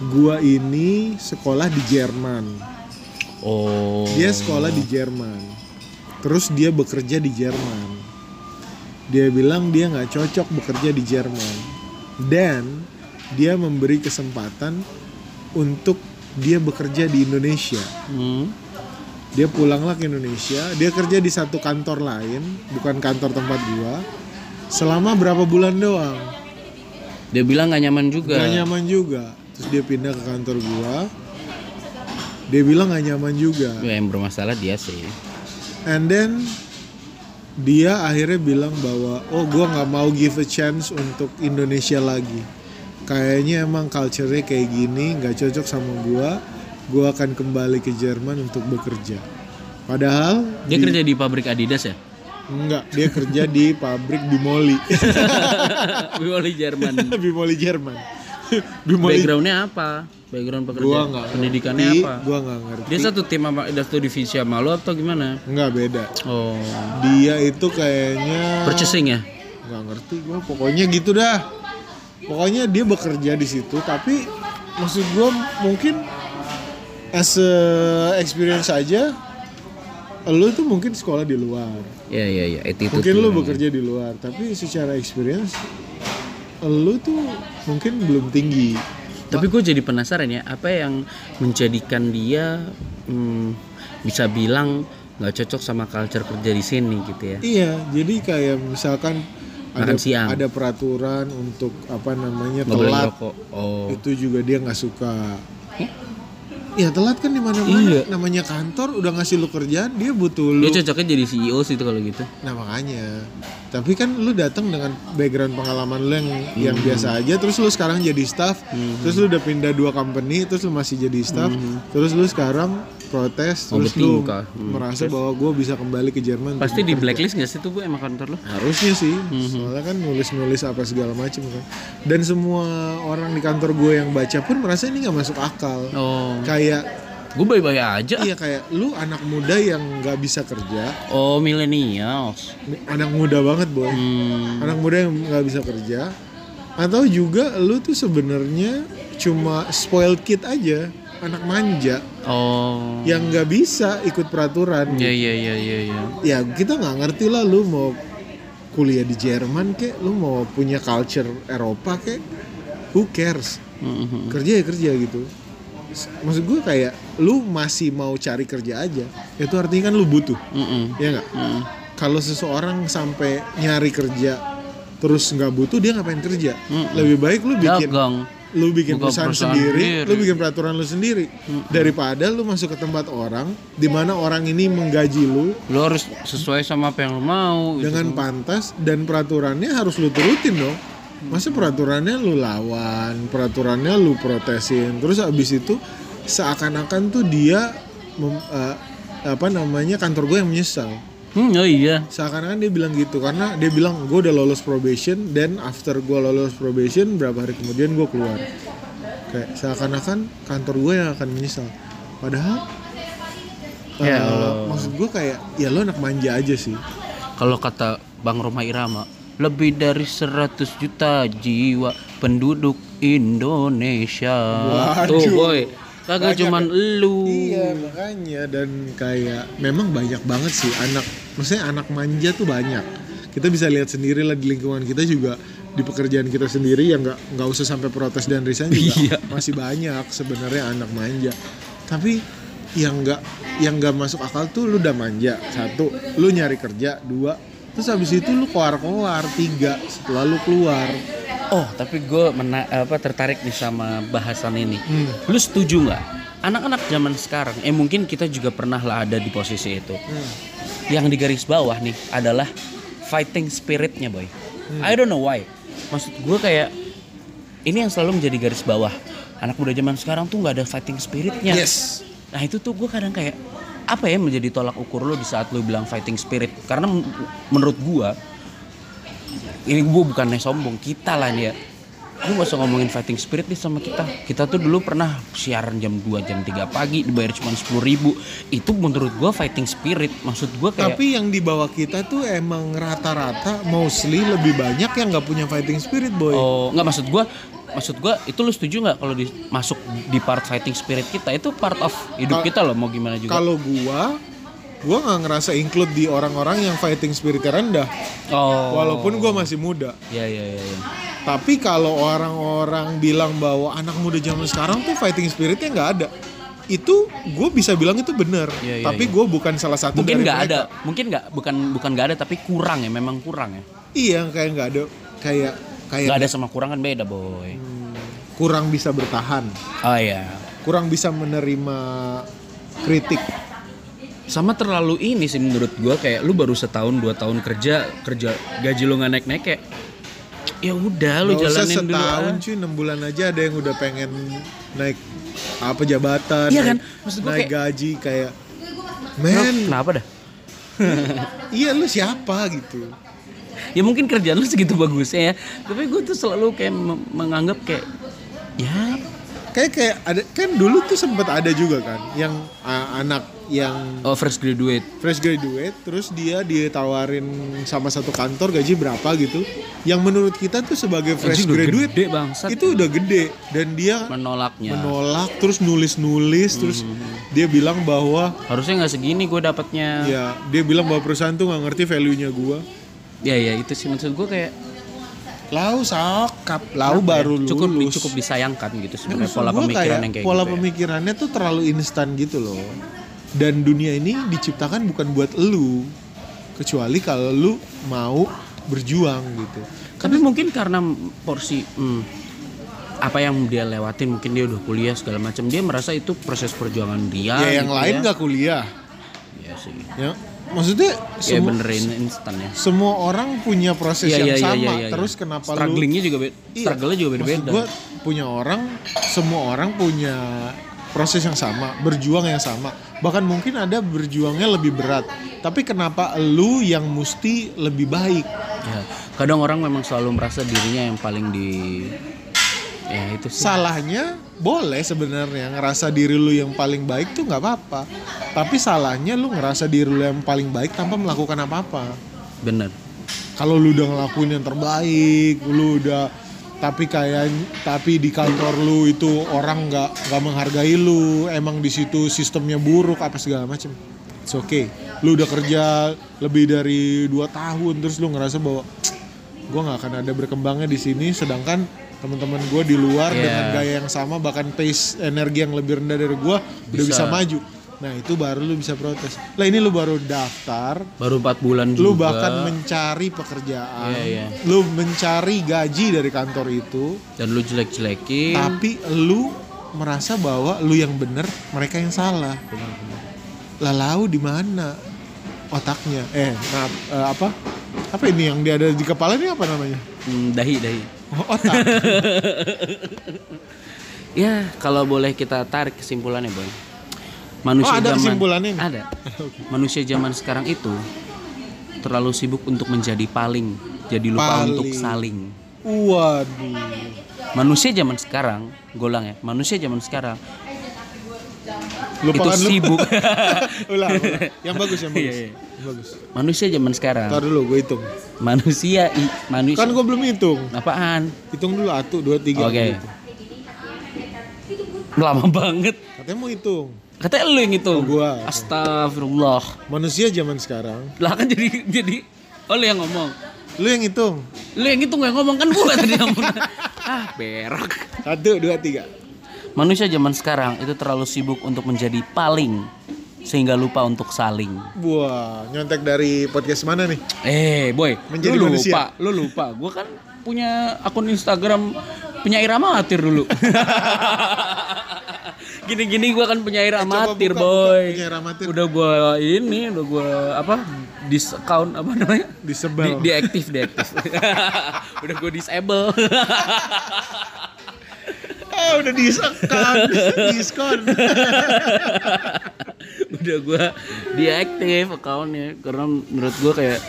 gua ini sekolah di Jerman Oh. dia sekolah di Jerman terus dia bekerja di Jerman. Dia bilang dia nggak cocok bekerja di Jerman. Dan dia memberi kesempatan untuk dia bekerja di Indonesia. Hmm. dia pulanglah ke Indonesia. Dia kerja di satu kantor lain bukan kantor tempat gua selama berapa bulan doang. Dia bilang gak nyaman juga. gak nyaman juga. Terus dia pindah ke kantor gua. Dia bilang gak nyaman juga. Ya, yang bermasalah dia sih. And then dia akhirnya bilang bahwa oh gua nggak mau give a chance untuk Indonesia lagi kayaknya emang culture-nya kayak gini nggak cocok sama gua gua akan kembali ke Jerman untuk bekerja padahal Dia kerja di pabrik Adidas ya? Enggak, dia kerja di pabrik Bimoli. Bimoli Jerman. Bimoli Jerman. Bimoli Backgroundnya apa? Background pekerja. gua Pendidikannya ngerti, apa? Gua enggak ngerti. Dia satu tim sama ada satu divisi sama lo atau gimana? Enggak beda. Oh, Dia itu kayaknya purchasing ya? Enggak ngerti gua, pokoknya gitu dah. Pokoknya dia bekerja di situ, tapi maksud gua mungkin as a experience aja lu tuh mungkin sekolah di luar. Ya ya ya, attitude. mungkin lu tuh. bekerja di luar tapi secara experience lu tuh mungkin belum tinggi Tapi gue jadi penasaran ya, apa yang menjadikan dia hmm, bisa bilang nggak cocok sama culture kerja di sini gitu ya? iya jadi kayak misalkan ada siang. ada peraturan untuk apa namanya Nggak telat. Oh, itu juga dia nggak suka Iya telat kan di mana-mana Iya. namanya kantor udah ngasih lu kerjaan dia butuh lu dia cocoknya jadi CEO sih itu kalau gitu. Nah makanya, tapi kan lu datang dengan background pengalaman lu yang yang Hmm. biasa aja, terus lu sekarang jadi staff, terus lu udah pindah dua company, terus lu masih jadi staff, terus lu sekarang protes, Hmm. Oh, terus lu. Hmm, merasa bahwa gue bisa kembali ke Jerman. Pasti di blacklist nggak sih tuh bu emang kantor lo? Harusnya sih, Hmm. soalnya kan nulis-nulis apa segala macam kan. Dan semua orang di kantor gue yang baca pun merasa ini nggak masuk akal. Oh, Kayak gue baik-baik aja. iya kayak lu anak muda yang nggak bisa kerja, Oh, millennials. anak muda banget boy. Hmm. anak muda yang nggak bisa kerja atau juga lu tuh sebenarnya cuma spoiled kid aja anak manja Oh. yang nggak bisa ikut peraturan Ya ya ya ya ya. ya kita nggak ngerti lah lu mau kuliah di Jerman kek lu mau punya culture Eropa kek who cares Mhm. kerja ya kerja gitu maksud gue kayak lu masih mau cari kerja aja itu artinya kan lu butuh Mhm. ya nggak Mhm. kalau seseorang sampai nyari kerja terus nggak butuh dia ngapain kerja Mm-mm. lebih baik lu bikin Dagang. lu bikin Buka perusahaan, perusahaan sendiri, sendiri. lu bikin peraturan lu sendiri daripada lu masuk ke tempat orang di mana orang ini menggaji lu Lo harus sesuai sama apa yang lo mau. gitu. dengan pantas dan peraturannya harus lu turutin dong masa peraturannya lu lawan peraturannya lu protesin. Terus abis itu seakan-akan tuh dia mem- eh, apa namanya kantor gue yang menyesal. Hmm, oh iya. seakan-akan dia bilang gitu karena dia bilang gue udah lolos probation dan after gue lolos probation berapa hari kemudian gue keluar. Kayak seakan-akan kantor gue yang akan menyesal. Padahal Ya. eh, Allah. maksud gue kayak ya lo anak manja aja sih. Kalau kata Bang Roma Irama, lebih dari 100 juta jiwa penduduk Indonesia. Waduh. Tuh, boy. Kagak cuman kan? lu. Iya makanya dan kayak memang banyak banget sih anak, maksudnya anak manja tuh banyak. Kita bisa lihat sendiri lah di lingkungan kita juga di pekerjaan kita sendiri yang nggak nggak usah sampai protes dan resign juga Iya. masih banyak sebenarnya anak manja. Tapi yang nggak yang nggak masuk akal tuh lu udah manja satu, lu nyari kerja dua, terus habis itu lu keluar keluar tiga setelah lu keluar. Oh, tapi gue mena- apa tertarik nih sama bahasan ini. Hmm. Lu setuju nggak? Anak-anak zaman sekarang, eh mungkin kita juga pernah lah ada di posisi itu. Hmm. Yang di garis bawah nih adalah fighting spiritnya boy. I don't know why. Maksud gue kayak ini yang selalu menjadi garis bawah. Anak muda zaman sekarang tuh nggak ada fighting spiritnya. Yes. Nah itu tuh gue kadang kayak apa ya menjadi tolak ukur lo di saat lo bilang fighting spirit? Karena men- menurut gue ini gue bukannya sombong kita lah nih ya. Lu gak usah ngomongin fighting spirit nih sama kita. Kita tuh dulu pernah siaran jam 2 jam 3 pagi dibayar cuma 10 ribu. Itu menurut gue fighting spirit. Maksud gue kayak Tapi yang di bawah kita tuh emang rata-rata mostly lebih banyak yang nggak punya fighting spirit boy. oh nggak maksud gue maksud gue itu lu setuju nggak kalau masuk di part fighting spirit kita itu part of hidup Kal- kita loh mau gimana juga. Kalau gua, gua nggak ngerasa include di orang-orang yang fighting spiritnya rendah. oh. Walaupun gua masih muda. Ya ya ya. ya. Tapi kalau orang-orang bilang bahwa anak muda zaman sekarang tuh fighting spiritnya nggak ada, itu gue bisa bilang itu benar. Iya, iya, Tapi iya. gue bukan salah satu Mungkin nggak ada, mungkin nggak bukan bukan nggak ada tapi kurang ya, memang kurang ya. Iya, kayak nggak ada, kayak kayak Nggak ada sama kurang kan beda boy. kurang bisa bertahan, Oh iya. kurang bisa menerima kritik. Sama terlalu ini sih menurut gua kayak lu baru setahun dua tahun kerja kerja gaji lu nggak naik naik kayak ya udah lu Nggak usah jalanin dulu. setahun ah. cuy, 6 bulan aja ada yang udah pengen naik apa jabatan, Iya kan? Maksud gua naik kayak- gaji kayak men, Kenapa dah? iya lu siapa gitu. Ya mungkin kerjaan lu segitu bagusnya ya. Tapi gue tuh selalu kayak menganggap kayak ya Kayak kayak ada kan dulu tuh sempat ada juga kan yang ah, anak yang oh fresh graduate. fresh graduate terus dia ditawarin sama satu kantor gaji berapa gitu. Yang menurut kita tuh sebagai fresh graduate gede bangsat. itu udah gede dan dia menolaknya. menolak terus nulis-nulis terus Hmm. dia bilang bahwa Harusnya nggak segini gue dapatnya. ya dia bilang bahwa perusahaan tuh nggak ngerti value-nya gua. Ya ya itu sih maksud gue kayak Lau sokap, lau Kenapa ya? baru lulus. cukup cukup disayangkan gitu Ya, sebenarnya pola pemikiran kayak yang kayak pola gitu. ya. pemikirannya tuh terlalu instan gitu loh. Dan dunia ini diciptakan bukan buat elu, kecuali kalau lu mau berjuang gitu. Tapi mungkin karena porsi hmm, apa yang dia lewatin mungkin dia udah kuliah segala macam dia merasa itu proses perjuangan dia. ya yang gitu lain ya. nggak kuliah, Iya sih. ya. Maksudnya Ya semua, benerin instan ya. semua orang punya proses Iya yang iya sama. iya. iya. Terus kenapa lu strugglingnya juga beda. Iya, Struggle-nya juga Maksud beda-beda. gua punya orang, semua orang punya proses yang sama, berjuang yang sama. Bahkan mungkin ada berjuangnya lebih berat. Tapi kenapa lu yang mesti lebih baik? Ya, kadang orang memang selalu merasa dirinya yang paling di ya itu sih. Salahnya boleh sebenarnya ngerasa diri lu yang paling baik tuh nggak apa-apa. Tapi salahnya lu ngerasa diri lu yang paling baik tanpa melakukan apa-apa. Bener. Kalau lu udah ngelakuin yang terbaik, lu udah tapi kayak tapi di kantor lu itu orang nggak nggak menghargai lu, emang di situ sistemnya buruk apa segala macem. It's okay. Lu udah kerja lebih dari dua tahun terus lu ngerasa bahwa gue nggak akan ada berkembangnya di sini, sedangkan teman-teman gue di luar Yeah. dengan gaya yang sama bahkan pace energi yang lebih rendah dari gue udah Bisa. maju. Nah itu baru lu bisa protes. Lah ini lu baru daftar, Baru empat bulan juga. lu bahkan mencari pekerjaan, Iya, iya. lu mencari gaji dari kantor itu, dan lu jelek-jelekin. tapi lu merasa bahwa lu yang bener, mereka yang salah. Lalu di mana otaknya? Eh, nah, eh, apa? Apa ini yang dia ada di kepala ini apa namanya? Hmm, dahi dahi. Oh, otak. Ya, kalau boleh kita tarik kesimpulannya, Boy. Manusia Oh, ada zaman kesimpulannya? Ada. Manusia zaman sekarang itu terlalu sibuk untuk menjadi paling, jadi lupa Paling. untuk saling. Waduh. Manusia zaman sekarang, golang ya. Manusia zaman sekarang Lupakan itu sibuk. ulang, ulang. Yang bagus, yang bagus. Iya, iya. Yang bagus. manusia zaman sekarang. Ntar dulu gue hitung. Manusia i- manusia Kan gue belum hitung. apaan? Hitung dulu satu, dua, tiga. Oke. gitu. Lama banget. Katanya mau hitung. Katanya lu yang itu. Oh, gua. Astagfirullah. Manusia zaman sekarang. Lah kan jadi jadi oh lu yang ngomong. Lu yang hitung. Lu yang itu nggak ngomong kan gua tadi yang ah, berak. Satu, dua, tiga. Manusia zaman sekarang itu terlalu sibuk untuk menjadi paling sehingga lupa untuk saling. Wah, nyontek dari podcast mana nih? Eh, boy, Menjadi lu manusia. lupa, lu lupa. Gua kan punya akun Instagram penyair amatir dulu. Gini-gini gua kan penyair coba amatir, buka, boy. buka penyair amatir. Udah gua ini, udah gua apa? Discount apa namanya? Disebel. Di, diaktif, diaktif. udah gua disable. Ah, udah diskon. diskon. udah gua diaktif akunnya karena menurut gua kayak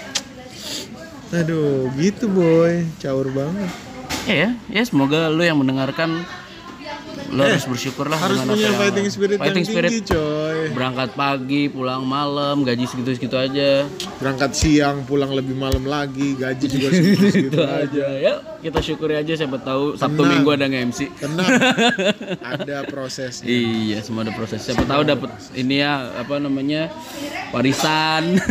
Aduh, gitu boy. Caur banget. ya ya semoga lu yang mendengarkan lu harus bersyukur lah Eh, Harus dengan punya yang- fighting spirit fighting yang spirit tinggi, coy. berangkat pagi pulang malam gaji segitu segitu aja Berangkat siang, pulang lebih malam lagi, gaji juga segitu-segitu itu aja. ya kita syukuri aja siapa tahu sabtu Tenang. minggu ada nge-MC Tenang. Ada prosesnya. iya semua ada proses siapa tahu dapat ini ya apa namanya warisan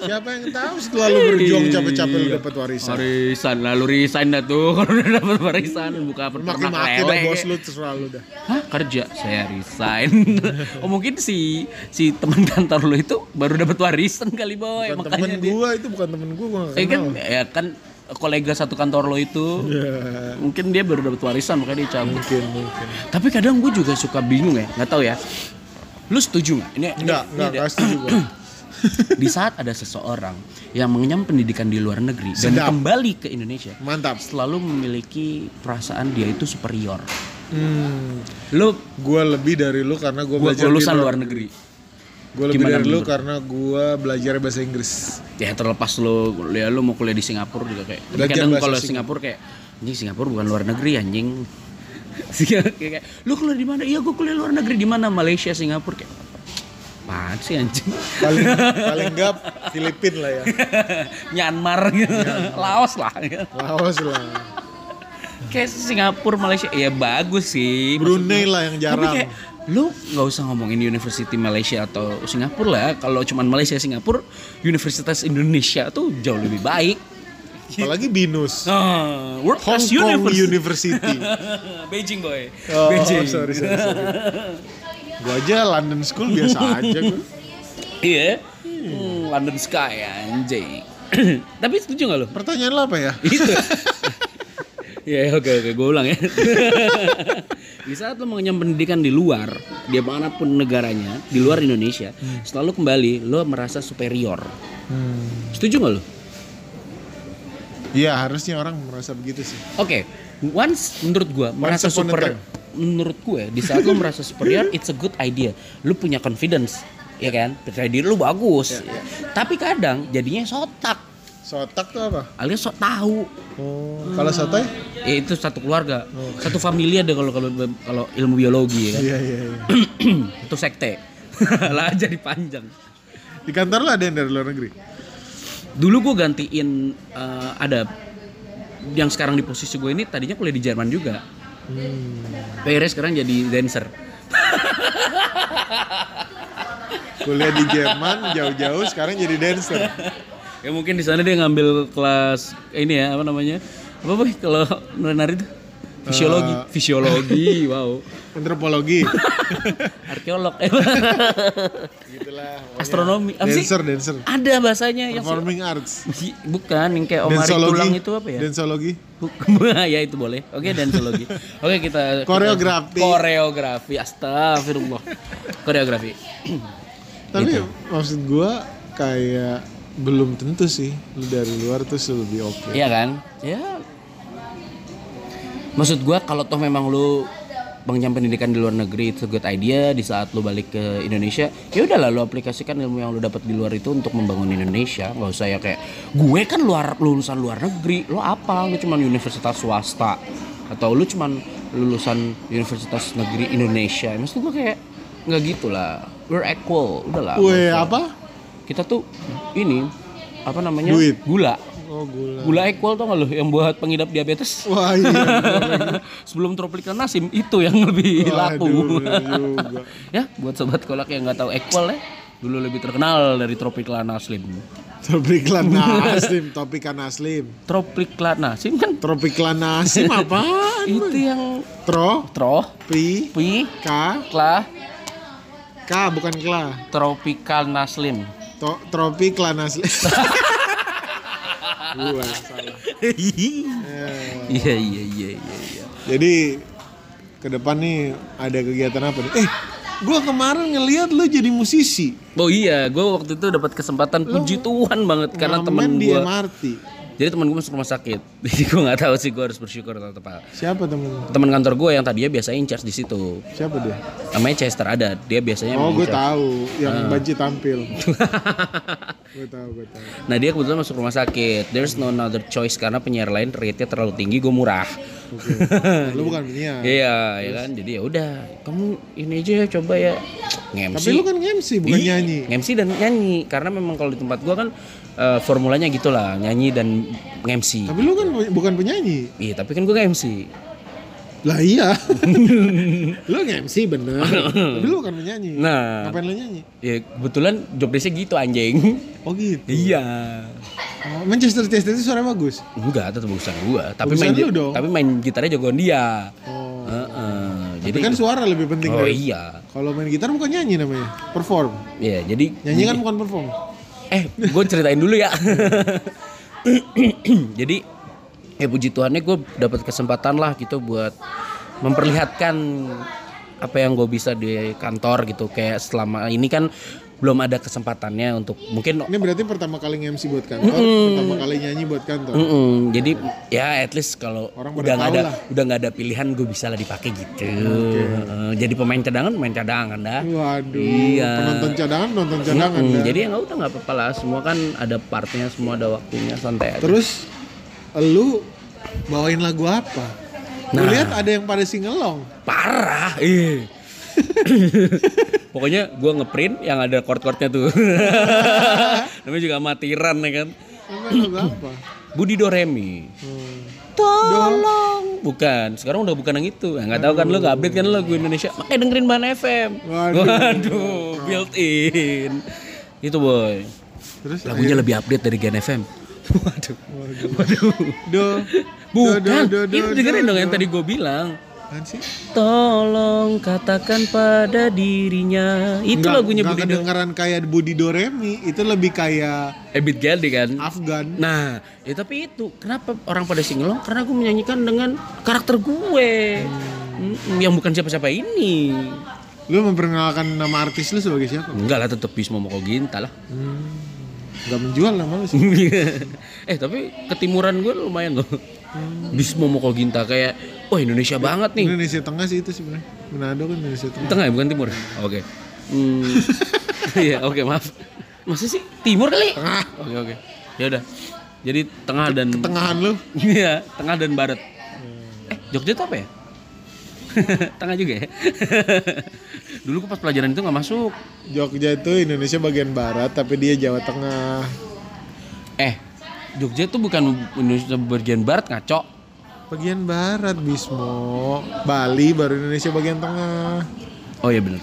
Siapa yang tahu setelah lu berjuang capek-capek lu dapat warisan. warisan lalu resign dah tuh kalau udah dapat warisan buka Maki-maki lele bos lu terserah lu dah. Hah kerja saya resign oh mungkin si si teman kantor lo itu baru dapat warisan kali boy Bukan makanya temen dia gua itu bukan temen gua, gua Eh kan ya kan kolega satu kantor lo itu Ya, mungkin dia baru dapat warisan makanya dia cabut. mungkin mungkin. Tapi kadang gue juga suka bingung ya, nggak tahu ya. Lu setuju nggak? Ini, ada- enggak setuju. di saat ada seseorang yang mengenyam pendidikan di luar negeri dan Sedap. kembali ke Indonesia, Mantap. selalu memiliki perasaan dia itu superior. Hmm, Lu gua lebih dari lu karena gua belajar lulusan luar negeri. Gua lebih Gimana dari lu menurut? karena gua belajar bahasa Inggris. Ya terlepas lu ya lu mau kuliah di Singapura juga kayak. Tapi Belajar kadang kalau Singapura. Singapura kayak anjing Singapura bukan luar negeri anjing. kayak, lu kuliah di mana? Iya, gua kuliah luar negeri di mana? Malaysia, Singapura kayak. Apaan sih anjing? Paling paling enggak Filipin lah ya. Myanmar gitu. Laos lah. gitu. Laos lah. Kayak Singapura, Malaysia ya bagus sih. Brunei maksudnya. lah yang Tapi jarang. kayak lu nggak usah ngomongin University Malaysia atau Singapura lah. Kalau cuman Malaysia Singapura, Universitas Indonesia tuh jauh lebih baik. Apalagi Binus. Ah, world Hong class Kong university. University. Beijing boy. Oh, Beijing. sorry, sorry, sorry. Gua aja London School biasa aja gua. Iya. Hmm, London Sky anjing. Tapi setuju gak lo? Pertanyaan lo apa ya? Itu. Iya oke oke gue ulang ya. di saat lo mengenyam pendidikan di luar, di mana pun negaranya, di luar Indonesia, setelah lo kembali, lo merasa superior. Hmm. Setuju gak lo? Iya, harusnya orang merasa begitu sih. Oke, once menurut gua merasa upon a super time. Menurut gue di saat lu merasa superior it's a good idea. Lu punya confidence, ya kan? Percaya diri lu bagus. Tapi kadang jadinya sotak Sotak tuh apa? alias sok tahu. Oh, kalau sotoy? Ya itu satu keluarga, satu familia deh kalau kalau kalau ilmu biologi ya kan. Iya, iya, iya. itu sekte. lah jadi panjang. Di kantor lo ada yang dari luar negeri? Dulu gue gantiin eh, ada yang sekarang di posisi gue ini tadinya kuliah di Jerman juga. Hmm. Akhirnya sekarang jadi dancer. Kuliah di Jerman jauh-jauh sekarang jadi dancer. Ya mungkin di sana dia ngambil kelas ini ya apa namanya? Apa boy kalau nari-nari itu? Fisiologi, Eh. fisiologi, wow. Antropologi. Arkeolog, eh, Gitulah. astronomi, apa sih? Dancer, dancer. Ada bahasanya yang Performing arts. bukan yang kayak Omari tulang itu apa ya? Dansologi. ya itu boleh. Oke, dansologi. Oke, kita Koreografi. kita- koreografi. Astagfirullah. Koreografi. Tapi Gitu. maksud gua kayak belum tentu sih lu dari luar tuh lebih oke. Iya kan? Ya. Maksud gua kalau toh memang lu mengenyam pendidikan di luar negeri itu good idea di saat lu balik ke Indonesia ya udahlah lu aplikasikan ilmu yang lu dapat di luar itu untuk membangun Indonesia nggak usah ya kayak gue kan luar lulusan luar negeri lo apa lu cuman universitas swasta atau lu cuman lulusan universitas negeri Indonesia maksud gue kayak nggak gitu lah we're equal udahlah Weh, usah. apa? kita tuh ini apa namanya Duit. gula Oh gula. Gula equal tau gak lo yang buat pengidap diabetes? Wah iya. Sebelum Tropicana Nasim itu yang lebih laku. Waduh, bener juga. ya, buat sobat kolak yang nggak tahu equal ya, dulu lebih terkenal dari Tropicana Slim. Tropiklan Naslim, Topikan Naslim. Tropicana Slim kan Tropiklan Naslim apaan? itu yang Tro, tro, Pi, pi, K, kla, K bukan Kla. Tropicana Slim. To, Tropiklan Naslim. Gua yang salah. Iya iya iya iya. iya. Jadi ke depan nih ada kegiatan apa nih? Eh, gua kemarin ngeliat lu jadi musisi. Oh iya, gue waktu itu dapat kesempatan puji Tuhan banget karena temen Ngamen di gue. MRT. Jadi temen gue masuk rumah sakit. Jadi gue nggak tahu sih gue harus bersyukur atau apa. Siapa temen? Teman kantor gue yang tadinya biasa in charge di situ. Siapa dia? Namanya Chester ada. Dia biasanya Oh, gue tahu yang Ah. banci tampil. gue tahu, gue tahu. Nah dia kebetulan masuk rumah sakit. There's no other choice karena penyiar lain rate-nya terlalu tinggi, gue murah. Oke. Lu bukan penyiar. Iya, ya kan. Jadi ya udah, kamu ini aja ya coba ya nge-MC. Tapi lu kan MC bukan Iya, nyanyi. nge-MC dan nyanyi karena memang kalau di tempat gua kan eh, formulanya gitulah, nyanyi dan nge-MC. Tapi lu kan bu- bukan penyanyi. Iya, tapi kan gua nge-MC. Lah iya. lu nge-MC bener. Tapi lu bukan penyanyi. Nah, Ngapain lu nyanyi? ya kebetulan job desk gitu anjing. Oh gitu. iya. Oh, Manchester Chester itu suara bagus. Enggak, tetap bagusan gua, tapi Bagusan main dong. tapi main gitarnya jagoan dia. Oh. Heeh. Jadi Jadi kan suara lebih penting Oh dari. iya. Kalau main gitar bukan nyanyi namanya, perform. Iya, jadi Nyanyi kan bukan perform. Eh, gue ceritain dulu ya. Jadi, ya puji Tuhannya gue dapat kesempatan lah gitu buat memperlihatkan apa yang gue bisa di kantor gitu. Kayak selama ini kan belum ada kesempatannya untuk mungkin Ini berarti pertama kali nge-MC buat kantor, pertama kali nyanyi buat kantor. Mm-mm, jadi ya at least kalau udah nggak ada lah. udah nggak ada pilihan gue bisa lah dipakai gitu. Heeh, jadi pemain cadangan pemain cadangan dah. Waduh. Iya. Penonton cadangan, penonton cadangan. Mm-mm, dah. jadi ya nggak udah nggak apa-apa lah. Semua kan ada partnya, semua ada waktunya santai. aja. Terus lu bawain lagu apa? Nah. Nah. lihat ada yang pada singelong. parah ih pokoknya gua ngeprint yang ada chord-chordnya tuh. Namanya juga amatiran ya kan? Apa? Budi Doremi Hmm. tolong. Bukan. Sekarang udah bukan yang itu. Nggak tahu kan lo gak update kan lagu Indonesia. Makanya dengerin Ban FM Waduh. waduh built in. Itu boy. Terus? Lagunya lebih update dari Gen FM waduh. Waduh. Do. bukan. do, do, itu do, dengerin do, dong yang do. tadi gue bilang? Tolong katakan pada dirinya Itu Nggak- lagunya nggak Budi kedengeran kayak Budi Doremi, itu lebih kayak Ebit Geldi kan Afgan. Nah ya tapi itu Kenapa orang pada singelong Karena aku menyanyikan dengan karakter gue Mm, Yang bukan siapa-siapa ini Lu memperkenalkan nama artis lu sebagai siapa? Enggak lah tetep Bismo Moko Ginta lah Hmm. Gak menjual nama lu sih. Eh tapi ketimuran gue lumayan loh Bismo Moko Ginta Kayak Wah Indonesia banget nih Indonesia Tengah sih itu sebenarnya. Manado kan Indonesia Tengah. Tengah ya bukan timur Oke Hmm, Iya oke maaf Masa sih timur kali Tengah. Oke oke ya udah jadi tengah dan Tengahan lu. Iya, tengah dan barat. Eh, Jogja itu apa ya? tengah juga ya. Dulu pas pelajaran itu nggak masuk. Jogja itu Indonesia bagian barat tapi dia Jawa Tengah. Eh, Jogja itu bukan Indonesia bagian barat ngaco. Bagian barat Bismo. Bali baru Indonesia bagian tengah. Oh iya bener.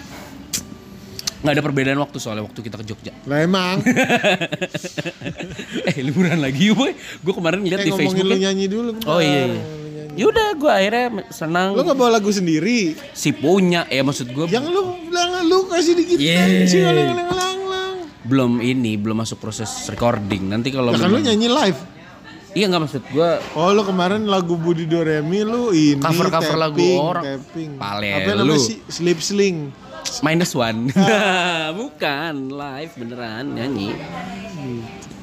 Nggak ada perbedaan waktu soalnya waktu kita ke Jogja. Lah emang. eh liburan lagi boy. Gue kemarin lihat eh di Facebook. lu nyanyi dulu. bentar. Oh iya. iya. Yaudah, gue akhirnya senang. Lu gak bawa lagu sendiri? Si punya, ya maksud gue Yang lu bilang lu kasih dikit Yeah. kan. Belum ini, belum masuk proses recording. Nanti kalau Lah kan lu nyanyi live. iya nggak maksud gue Oh lu kemarin lagu Budi Doremi lu ini Cover-cover lagu tapping, orang. tapping. Pale Apa namanya lu. sih? Slip sling. minus one bukan live beneran nyanyi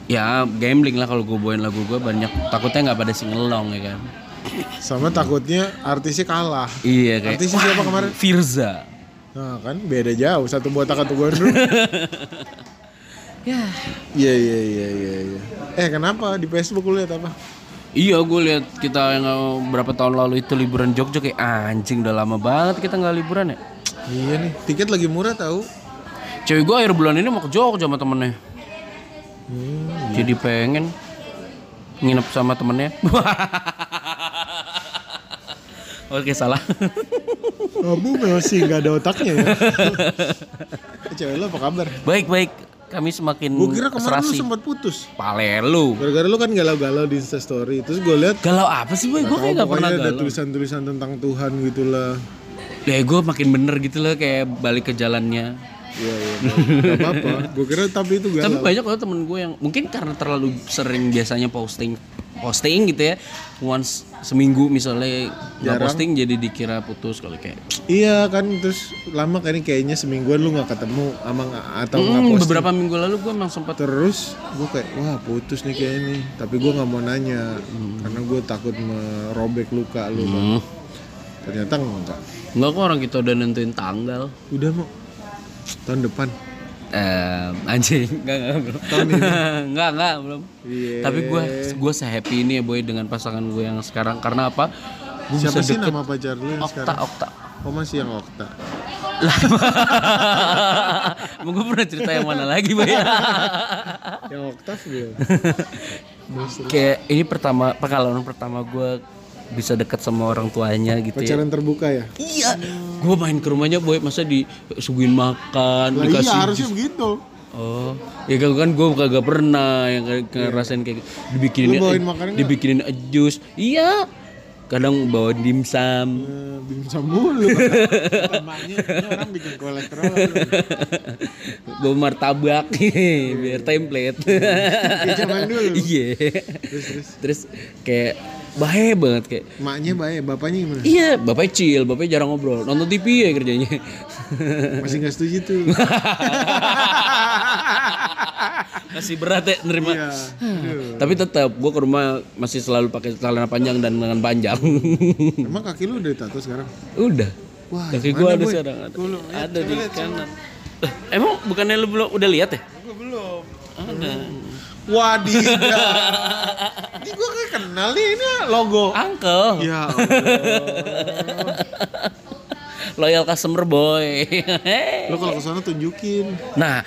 ya gambling lah kalau gue bawain lagu gue banyak takutnya nggak pada singelong ya kan Sama takutnya artisnya kalah. iya kayak Artisnya siapa kemarin? Firza Nah kan beda jauh satu botak satu gondrong. ya Iya iya iya iya. iya. Eh kenapa di Facebook lu lihat apa? iya gue lihat kita yang uh, berapa tahun lalu itu liburan Jogja kayak anjing udah lama banget kita nggak liburan ya Iya nih tiket lagi murah tahu. cewek gue akhir bulan ini mau ke Jogja sama temennya Hmm. jadi pengen nginep sama temennya oke salah Kamu masih nggak ada otaknya ya. Cewek lo apa kabar? baik baik kami semakin Gue kira kemarin lu serasi sempat putus. pale lu Gara-gara lu kan galau-galau di Instastory. Terus gue lihat galau apa sih boy gue kayak gak pernah pokoknya ada galau tulisan-tulisan tentang Tuhan gitu lah. ya gue makin bener gitu loh kayak balik ke jalannya Iya iya. Gak apa-apa. Gue kira tapi itu tapi galau. banyak loh temen gue yang mungkin karena terlalu sering biasanya posting posting gitu ya once seminggu misalnya nggak posting jadi dikira putus kalau kayak Iya kan terus lama kan kayaknya semingguan lu nggak ketemu nggak- atau nggak Hmm, posting. beberapa minggu lalu gue emang sempat Terus gue kayak wah putus nih kayak ini. Tapi gue nggak mau nanya karena gue takut merobek luka lu. Bang. hmm, Ternyata enggak. nggak kok orang kita udah nentuin tanggal Udah mau tahun depan. Eh anjing nggak nggak belum nggak nggak belum. Iya. tapi gue gue sehappy ini ya boy dengan pasangan gue yang sekarang. Karena apa? Bisa Siapa sih deket. nama pacar lu yang Okta sekarang? Okta. Oh masih yang Okta. lah. Mau gue pernah cerita yang mana lagi boy? Yang Oktav belum. kayak ini pertama pengalaman pertama gue bisa deket sama orang tuanya gitu ya Pacaran terbuka ya? iya gue main ke rumahnya boy masa disuguhin makan Lah dikasih iya harusnya jus. begitu. Oh, ya kan kan gue kagak pernah yang ngerasain kayak gitu. dibikinin nggak? dibikinin jus. Iya. Kadang bawa dimsum. Eh, Dimsum mulu. Ini orang bikin kolesterol. bawa martabak biar template. Kayak zaman dulu. Iya. Terus terus. Terus kayak bahe banget kayak Emaknya baik, bapaknya gimana? Iya, bapaknya chill, bapaknya jarang ngobrol. Nonton TV ya kerjanya. Masih nggak setuju tuh. Masih berat ya nerima. Iya. Tapi tetap gue ke rumah masih selalu pakai celana panjang dan lengan panjang. Emang kaki lu udah tato sekarang? Udah. Wah, Kaki gue ada Boy? sekarang ada. Lihat, ada di lihat, kanan. Eh, emang bukannya lu belum udah lihat ya? Gue belum. Ada. Wadidah. Ini gue kayak kenal nih ini logo. Uncle. Ya Allah. Loyal customer boy. Lo kalau ke sana tunjukin. nah,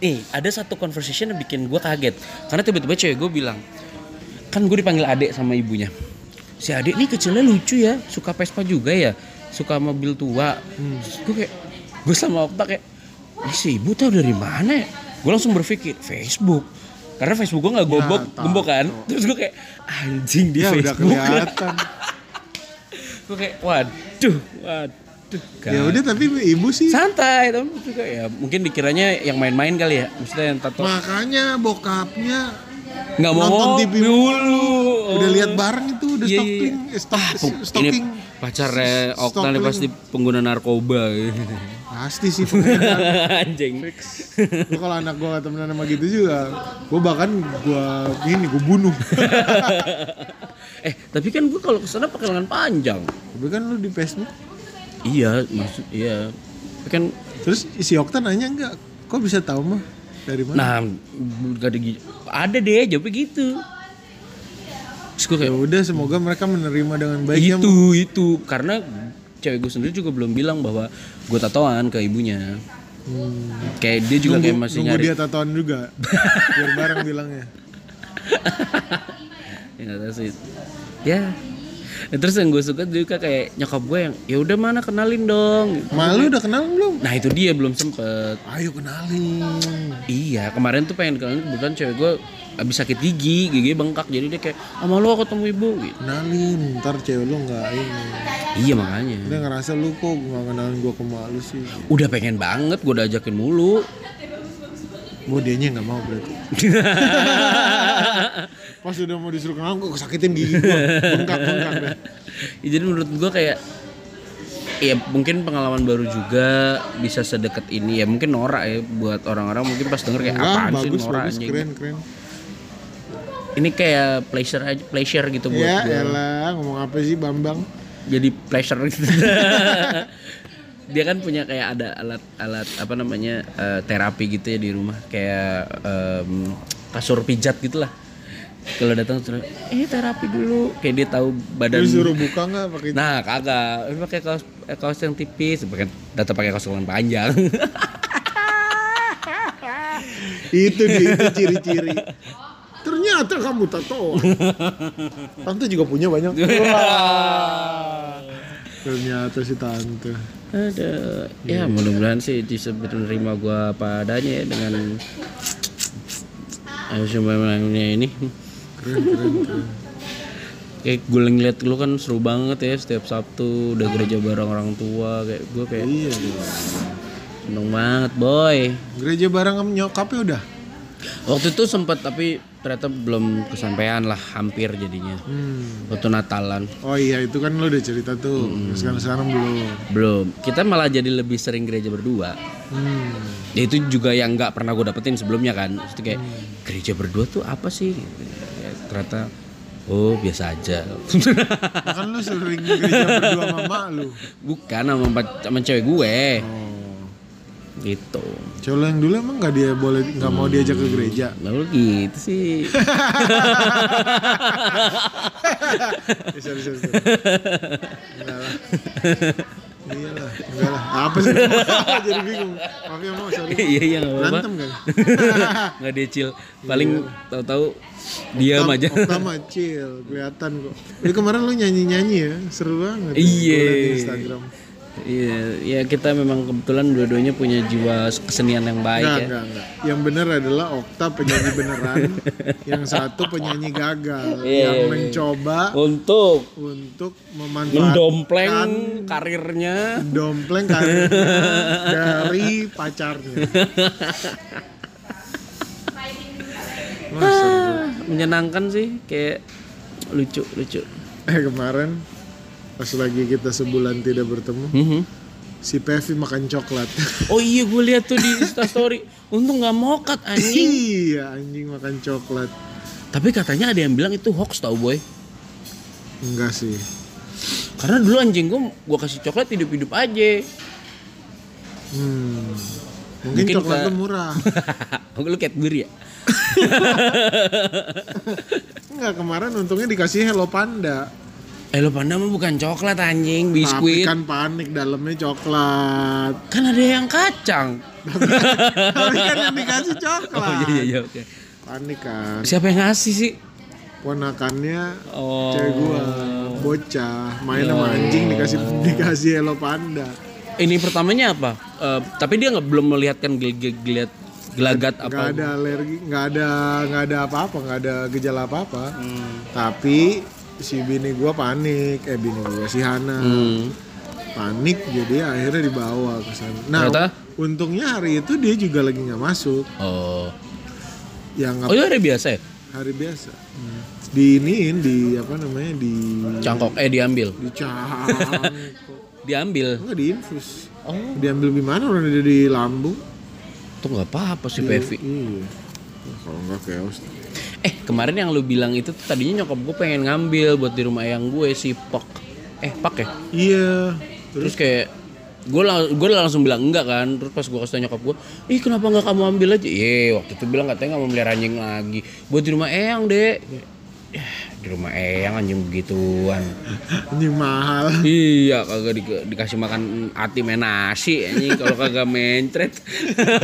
nih ada satu conversation yang bikin gue kaget. Karena tiba-tiba cewek gue bilang, kan gue dipanggil adek sama ibunya. Si adek nih kecilnya lucu ya, suka Vespa juga ya, suka mobil tua. Terus gue kayak, gue sama Okta kayak, ini si ibu tau dari mana ya? Gue langsung berpikir, Facebook. Karena Facebook gue gak gobok, tahu. gembok kan. Terus gue kayak, anjing di Ya udah Facebook. kelihatan. gue kayak, waduh, waduh. kan. ya udah tapi ibu sih. santai tapi juga ya mungkin dikiranya yang main-main kali ya maksudnya yang tato Makanya bokapnya nggak mau nonton TV dulu udah lihat bareng itu udah Iya, iya, stalking, iya. eh, Ah, stalking. ini pacarnya Okta nih Stalking. pasti pengguna narkoba Pasti sih pokoknya. anjing Gua kalau anak gua gak temenan sama gitu juga, gua bahkan gua ini gua bunuh. eh tapi kan gue kalau ke sana pakai lengan panjang Tapi kan lu di Facebook. iya maksud iya Tapi kan Terus si Okta nanya enggak, kok bisa tahu mah dari mana? nah gak ada ada deh jawabnya gitu Terus gue Ya kayak udah semoga mereka menerima dengan baik ya. itu itu karena cewek gue sendiri juga belum bilang bahwa gue tatoan ke ibunya Hmm. kayak dia juga kayak masih nunggu nyari dia tatoan juga. Biar bareng bilangnya. ya nggak tahu sih ya Nah, terus yang gue suka juga kayak nyokap gue yang ya udah mana kenalin dong Malu udah kenal belum? nah itu dia belum sempet Ayo kenalin. iya kemarin tuh pengen kenalin kebetulan cewek gue abis sakit gigi gigi bengkak jadi dia kayak sama lo ketemu ibu gitu Kenalin, ntar cewek lu nggak ini. iya makanya Dia ngerasa lu kok nggak kenalin gua ke mak lu sih. udah pengen banget gue udah ajakin mulu Gua dianya nggak mau berarti. Pas udah mau disuruh kenalan kok kesakitin gigi gua. Bengkak bengkak deh. Ya, jadi menurut gue kayak ya mungkin pengalaman baru juga bisa sedekat ini ya mungkin norak ya buat orang-orang mungkin pas denger kayak Enggak, apaan sih bagus norak bagus anjing. keren keren. Ini kayak pleasure aja pleasure gitu buat Ya gue elah ngomong apa sih Bambang? jadi pleasure gitu. Dia kan punya kayak ada alat-alat apa namanya eh, terapi gitu ya di rumah. Kayak em, kasur pijat gitulah. Kalau datang terus eh terapi dulu. Kayak dia tahu badan. Lu suruh buka nggak pakai Nah kagak, Ini pakai kaos eh, kaos yang tipis, pakai tetap pakai kaos lengan panjang. itu dia itu ciri-ciri. Ternyata kamu tato. tante juga punya banyak. Ternyata si tante. ada ya mudah-mudahan sih bisa menerima gua apa adanya ya dengan ayo semuanya ini Keren keren keren. kayak gue ngeliat lu kan seru banget ya setiap Sabtu udah gereja bareng orang tua kayak gue kayak Iya. iya. seneng banget boy Gereja bareng sama nyokapnya udah. Waktu itu sempat tapi ternyata belum kesampaian lah hampir jadinya Hmm. waktu Natalan Oh iya itu kan lo udah cerita tuh. Sekarang sekarang belum. belum kita malah jadi lebih sering gereja berdua Hmm. ya itu juga yang nggak pernah gue dapetin sebelumnya kan itu kayak gereja berdua tuh apa sih Ya, ternyata oh biasa aja kan lo sering gereja berdua sama mak lu. bukan sama, sama cewek gue Oh. Gitu Cowok yang dulu emang nggak dia boleh nggak mau diajak ke gereja. lalu gitu sih. Enggak. Iya lah, enggak lah. Apa sih? Jadi bingung. Maaf ya mau, sorry. iya iya nggak apa-apa Berantem kan? nggak decil paling tahu-tahu diam aja mah chill, kelihatan kok. Ini kemarin lu nyanyi-nyanyi ya, seru banget. Iya. Gua liat di Instagram. Iya ya kita memang kebetulan dua-duanya punya jiwa kesenian yang baik Enggak, ya enggak, enggak. Yang benar adalah Okta penyanyi beneran, yang satu penyanyi gagal, Iya, yang iya, iya. mencoba untuk untuk memanfaatkan mendompleng karirnya dompleng karirnya dari pacarnya. Wah, seru. menyenangkan sih kayak lucu lucu Eh kemarin pas lagi kita sebulan tidak bertemu, Mhm. si Pevi makan coklat. oh iya gue lihat tuh di instastory untung nggak mokat anjing iya anjing makan coklat. tapi katanya ada yang bilang itu hoax tau boy Enggak sih. karena dulu anjing gue gue kasih coklat hidup hidup aja Hmm. Mungkin, Mungkin coklatnya ke- murah. lu Cadbury ya Enggak kemarin untungnya dikasih Hello Panda. Eh lo panda mah bukan coklat anjing Tapi biskuit kan panik dalamnya coklat. kan ada yang kacang. Tapi kan yang dikasih coklat. oh iya iya iya oke. Panik kan. siapa yang ngasih sih? Ponakannya oh. cewek gua. Bocah. Main sama anjing dikasih dikasih Hello Panda. ini pertamanya apa? Eh, tapi dia nggak belum melihatkan gel- gel- geliat gelagat apa? ada alergi nggak ada nggak ada apa-apa nggak ada gejala apa-apa. Hmm. tapi si bini gua panik eh bini gua si Hana. Hmm. panik jadi akhirnya dibawa ke sana. Nah Ternyata? untungnya hari itu dia juga lagi nggak masuk. Oh. Yang oh itu hari biasa ya? Hari biasa. Di iniin di apa namanya di cangkok eh diambil. Di cangkok diambil? Enggak di infus. Oh. Diambil gimana orang dia di lambung. Tuh nggak apa-apa sih Pevi. iya. Wah, kalau nggak chaos eh kemarin yang lu bilang itu tuh tadinya nyokap gue pengen ngambil buat di rumah yang gue si Pok eh Pak ya? Iya. Terus kayak gue lang gue langsung bilang enggak kan. Terus pas gue kasih tau nyokap gue ih kenapa nggak kamu ambil aja? Iya waktu itu bilang katanya nggak mau melihara anjing lagi. Buat di rumah eyang deh ya di rumah eyang anjing begituan. Anjing mahal. Iya kagak di- dikasih makan hati main nasi anjing kalau kagak mencret.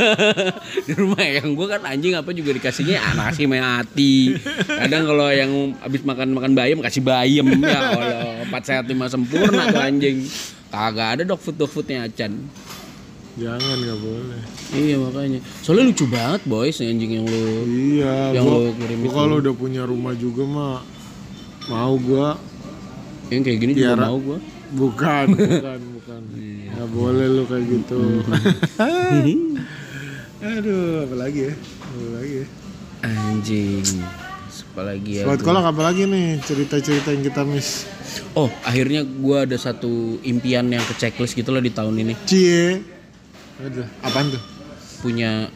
Di rumah eyang gue kan anjing apa juga dikasihnya? Ah, nasi main hati kadang kalau yang habis makan makan bayam kasih bayam. Ya Allah empat sehat lima sempurna tuh anjing. Kagak ada dog food dog foodnya acan jangan nggak boleh. Iya makanya. Soalnya lucu banget boys anjing yang lu iya Yang gua, lu kirim gua kalau udah punya rumah juga mah mau gua. Yang kayak gini juga Piara. mau gue bukan bukan bukan. Iya. nggak boleh lu kayak gitu. Aduh apalagi ya? Apalagi ya? Anjing. Apalagi ya? Buat gua- kolak apalagi nih? Cerita-cerita yang kita miss. Oh, akhirnya gua ada satu impian yang ke checklist gitu loh di tahun ini. cie. Aduh apaan tuh? Punya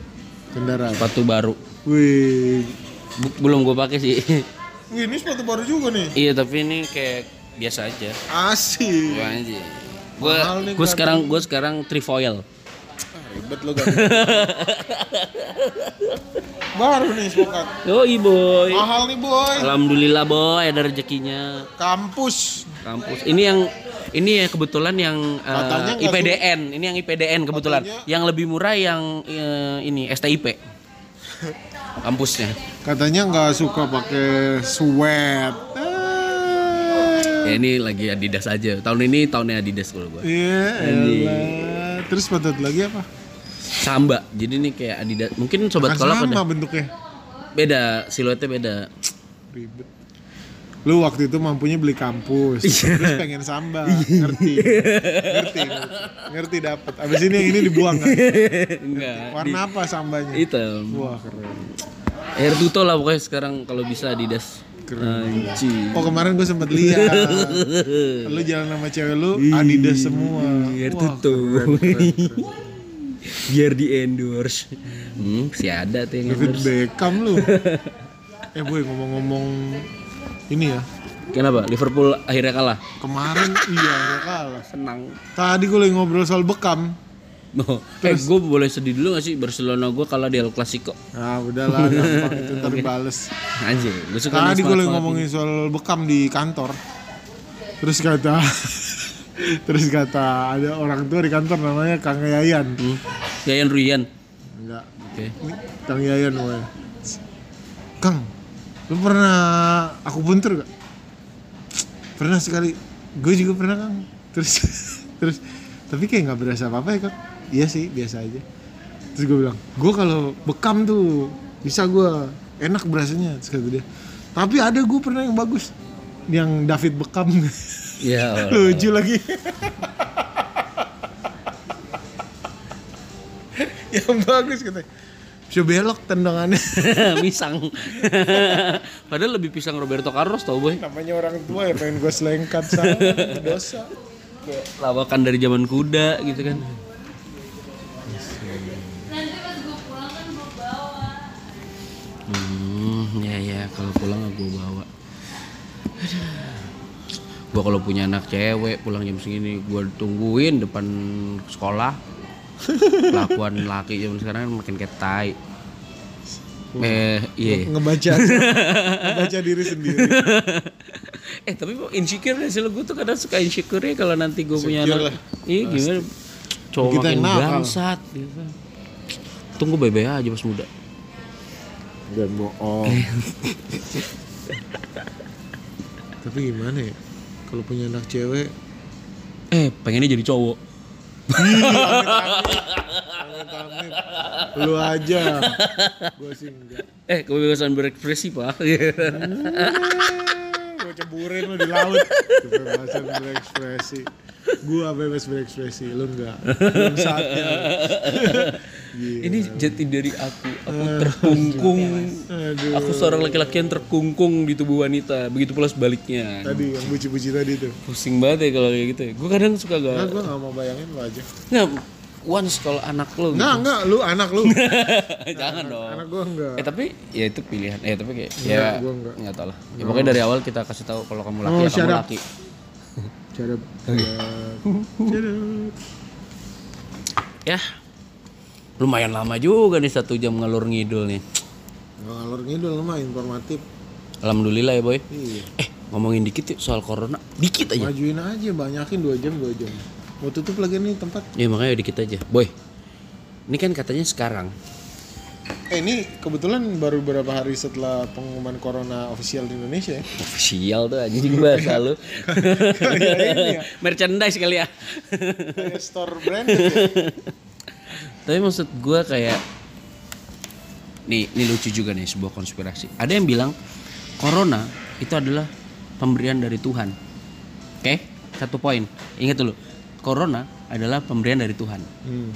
kendaraan. sepatu baru. wih. Belum gue pakai sih. ini sepatu baru juga nih iya, tapi ini kayak biasa aja. asik Gua aja. Gua gua kan. sekarang gua sekarang trifoil. Ah, ribet lo gak baru nih sepokat Yoi boy. mahal nih boy Alhamdulillah boy ada rezekinya. kampus Kampus. Ini yang ini ya kebetulan yang eh, Katanya nggak IPDN. Ini yang IPDN kebetulan. Katanya- Yang lebih murah yang eh, ini STIP. kampusnya. Katanya nggak suka pakai sweat. Ah. Ya ini lagi Adidas aja. Tahun ini tahunnya Adidas kalau gue. Iya. Terus patut lagi apa? Samba. Jadi ini kayak Adidas. Mungkin sobat kolak sama bentuknya. beda, siluetnya beda. Ribet. Lu waktu itu mampunya beli kampus, Iya. terus pengen samba, ngerti, ngerti, ngerti dapat. Abis ini yang ini dibuang kan? Enggak. Warna apa sambanya? Hitam. Wah keren. Air tuto lah pokoknya sekarang kalau bisa Adidas. Keren. Anjing. Oh kemarin gue sempet lihat, lu jalan sama cewek lu Adidas semua. Air Wah, tuto. keren, keren, keren. Biar di endorse. Hmm, si ada tuh yang David endorse. Beckham lu. eh boy ngomong-ngomong ini ya, Kenapa? Liverpool akhirnya kalah. kemarin iya udah kalah. Senang. Tadi gue lagi ngobrol soal Beckham. Oh, eh gue boleh sedih dulu gak sih Barcelona gue kalah di El Clasico? Nah udahlah gampang itu ntar dibales. Anjir, gue suka Tadi gue lagi ngomongin soal Beckham di kantor. Terus kata Terus kata ada orang tua di kantor namanya Kang Yayan. ini. Hmm. Yayan Ruyan. Enggak. Oke. Ini Kang Yayan namanya. Kang, lu pernah aku buntur gak? Pernah sekali. Gue juga pernah Kang. Terus terus tapi kayak nggak berasa apa-apa ya Kang. Iya sih, biasa aja. Terus gue bilang, gue kalau bekam tuh bisa gue enak berasanya. Terus kata dia, tapi ada gue pernah yang bagus, yang David Bekam. Ya Allah. Lucu lagi. yang bagus katanya. Bisa belok tendangannya. Misang. Padahal lebih pisang Roberto Carlos tau boy. Namanya orang tua ya pengen gue selengkat sama dosa. Kayak lawakan dari zaman kuda gitu kan. Hmm, ya ya kalau pulang gue bawa. Gue kalau punya anak cewek pulang jam segini gue tungguin depan sekolah. Kelakuan laki zaman sekarang kan makin kayak tai. Eh, iya. Ngebaca ngebaca diri sendiri. eh tapi kok insecure gak sih lo gue tuh kadang suka insecure ya kalau nanti gue punya anak iya gimana cowok Kita makin yang nakal. bangsat gitu tunggu bebe aja pas muda Dan bohong. Tapi gimana ya? Kalau punya anak cewek, eh pengennya jadi cowok. Lu aja. Gue sih enggak. eh kebebasan berekspresi pak Gue ceburin lu di laut. Kebebasan berekspresi. Gua bebas berekspresi, lu enggak. Belum saatnya. Gila. ini jati dari aku aku terkungkung Aduh. aku seorang laki-laki yang terkungkung di tubuh wanita begitu pula sebaliknya Tadi yang buci-buci tadi tuh. pusing banget ya kalau kayak gitu ya gue kadang suka Nah, gak gue gak mau bayangin lu aja. nggak once kalau anak lo gitu. Enggak, enggak, lu anak lu. jangan dong anak gua enggak. Eh tapi ya itu pilihan. Eh tapi kayak Enggak, ya gua enggak. nggak tahu lah. Ya pokoknya dari awal kita kasih tahu kalau kamu laki Oh, ya shut kamu up. laki. Cara Cara Ya. Lumayan lama juga nih satu jam ngalur ngidul nih. Ngalor ngidul mah informatif. Alhamdulillah ya boy. Iya. Eh ngomongin dikit yuk soal corona. Dikit aja. Majuin aja, banyakin 2 jam 2 jam. Mau tutup lagi nih tempat. Ya makanya dikit aja. Boy. Ini kan katanya sekarang. Eh ini kebetulan baru beberapa hari setelah pengumuman corona official di Indonesia ya. Official tuh anjing bahasa lu. Ya. Merchandise kali ya. Kayak store branded ya. Tapi maksud gue kayak nih, ini lucu juga nih sebuah konspirasi. Ada yang bilang corona itu adalah pemberian dari Tuhan. Oke, satu poin. Ingat dulu, corona adalah pemberian dari Tuhan. Hmm.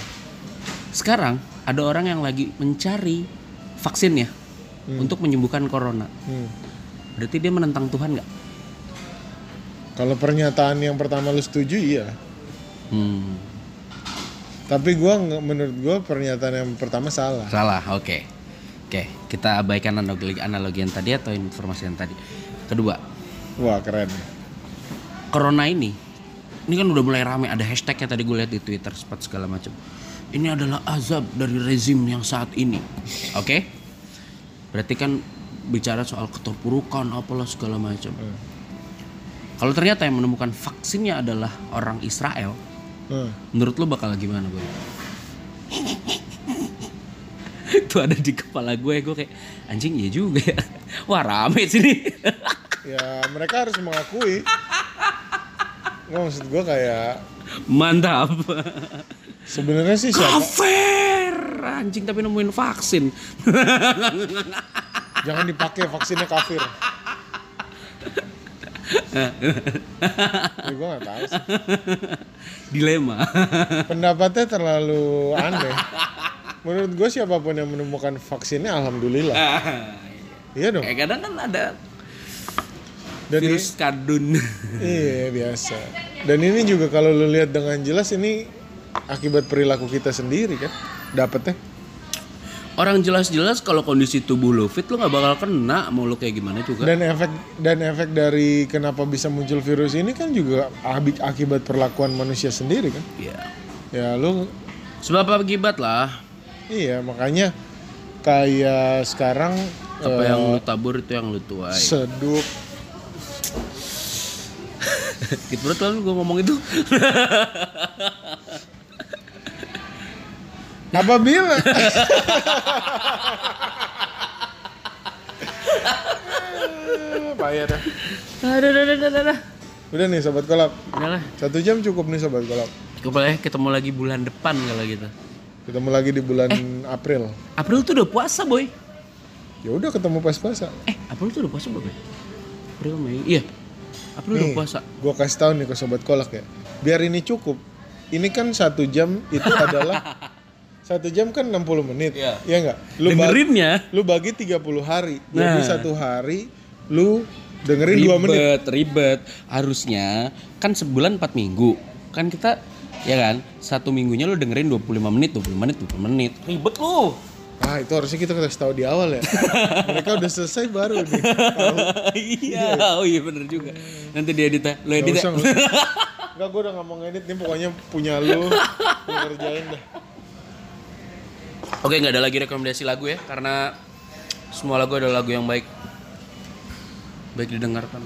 Sekarang ada orang yang lagi mencari vaksinnya untuk menyembuhkan corona. Hmm. Berarti dia menentang Tuhan nggak? Kalau pernyataan yang pertama lu setuju iya. Hmm, Tapi gua menurut gua pernyataan yang pertama salah. salah. Oke, oke. Kita abaikan analogi, analogi yang tadi atau informasi yang tadi. Kedua, Wah keren. corona ini ini kan udah mulai rame ada hashtagnya tadi gue lihat di twitter sempat segala macam ini adalah azab dari rezim yang saat ini oke berarti kan bicara soal keterpurukan apalah segala macam kalau ternyata yang menemukan vaksinnya adalah orang Israel Hmm. menurut lo bakal gimana boy? Itu ada di kepala gue gue kayak anjing iya juga ya. Wah rame sini ya mereka harus mengakui. Nggak maksud gue kayak mantap. Sebenarnya sih siapa kafir! Anjing tapi nemuin vaksin. Jangan dipakai vaksinnya kafir ya, gue nggak tahu sih. dilema. Pendapatnya terlalu aneh. Menurut gue siapa pun yang menemukan vaksinnya alhamdulillah. Iya dong. Kayak kadang kan ada dan virus kadun iya biasa. Dan ini juga kalau lu lihat dengan jelas ini akibat perilaku kita sendiri kan? Dapetnya orang jelas-jelas kalau kondisi tubuh lo fit lo nggak bakal kena mau lo kayak gimana juga. Dan efek dan efek dari kenapa bisa muncul virus ini kan juga akibat perlakuan manusia sendiri kan? Iya. ya lu sebab akibat lah. Iya makanya kayak sekarang apa eh, yang lu tabur itu yang lu tuai. Sedup gitu berat lalu gue ngomong itu apabila Payah dah. ada ada ada ada Udah nih sobat kolab. udah lah Satu jam cukup nih sobat kolab. boleh ketemu lagi bulan depan kalau gitu Ketemu lagi di bulan April. April tuh udah puasa boy Ya udah ketemu pas puasa. eh April tuh udah puasa boy April Mei iya April udah Nih, puasa Gua kasih tahu nih ke sobat kolak ya. Biar ini cukup. Ini kan satu jam itu adalah satu jam kan 60 menit. Iya. Iya enggak? Lu bagi, dengerinnya lu bagi 30 hari. Jadi Nah. satu hari lu dengerin 2 menit. ribet ribet harusnya kan sebulan 4 minggu kan kita ya kan satu minggunya lu dengerin 25 menit 20 menit 20 menit ribet lu Ah, itu harusnya kita kasih tahu di awal ya. Mereka udah selesai baru nih. Tahu. iya oh iya bener juga nanti dia edit ya. lo Gak edit ya gak usah. Enggak, gue udah gak mau ngedit nih pokoknya punya lu. Lu kerjain deh. Oke nggak ada lagi rekomendasi lagu ya karena semua lagu adalah lagu yang baik baik didengarkan.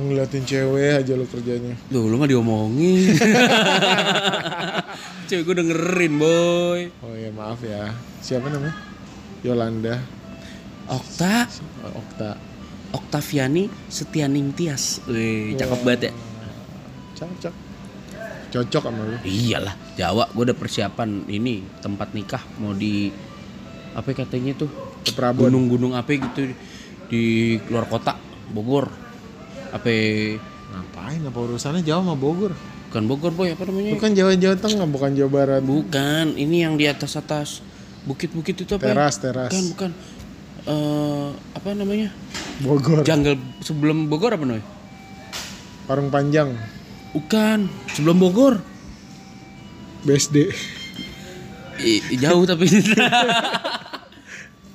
Ngeliatin cewek aja lu kerjanya. Loh lu mah diomongin. Cewek gue dengerin boy. Oh ya maaf ya. Siapa namanya? Yolanda. Okta, Oh, Okta. Oktaviani Setianing Tias. Wih, cakep banget ya. Cocok. Cocok sama lu. Iyalah, Jawa gue udah persiapan ini tempat nikah mau di apa katanya tuh gunung-gunung apa gitu di luar kota Bogor. Apa Ngapain apa urusannya Jawa sama Bogor? bukan Bogor boy apa namanya? Bukan Jawa Jawa Tengah, bukan Jawa Barat. Bukan, ini yang di atas atas bukit-bukit itu apa? ya? Teras, teras. Bukan, bukan. Eh, apa namanya? Bogor. Jungle sebelum Bogor apa namanya? Parung Panjang. Bukan, sebelum Bogor. BSD. I- jauh tapi.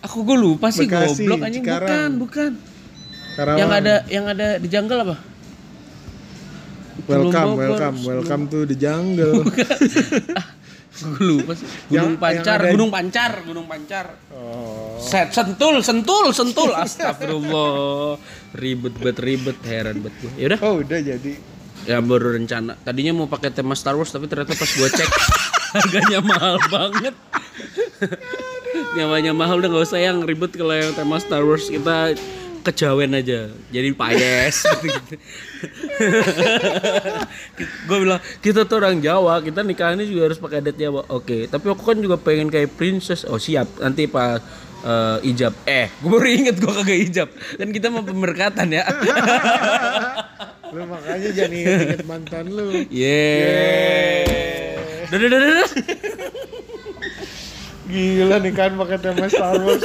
Aku gue lupa sih Bekasi, goblok anjing bukan, Cikarang. bukan. Karawang. Yang ada yang ada di jungle apa? Welcome, Bogor, welcome, welcome to the jungle. Gue lupa sih. Gunung Yang- Pancar, yang ada- Gunung Pancar, Gunung Pancar. oh. Set, sentul, sentul, sentul. Astagfirullah. Ribet bet ribet heran bet gue. Yaudah, Oh, udah jadi. Ya baru rencana. Tadinya mau pakai tema Star Wars tapi ternyata pas gue cek harganya mahal banget. Nyawanya mahal udah nggak usah yang ribet kalau yang tema Star Wars kita kejawen aja jadi payes gitu. gue bilang kita tuh orang Jawa kita nikahannya juga harus pakai adat Jawa oke tapi aku kan juga pengen kayak princess oh siap nanti pas eh, ijab eh gue baru inget gue kagak ijab kan kita mau pemerkatan ya Lu makanya jangan inget-inget mantan lu. Dadah, dadah, dadah. Gila nih kan pakai tema Star Wars.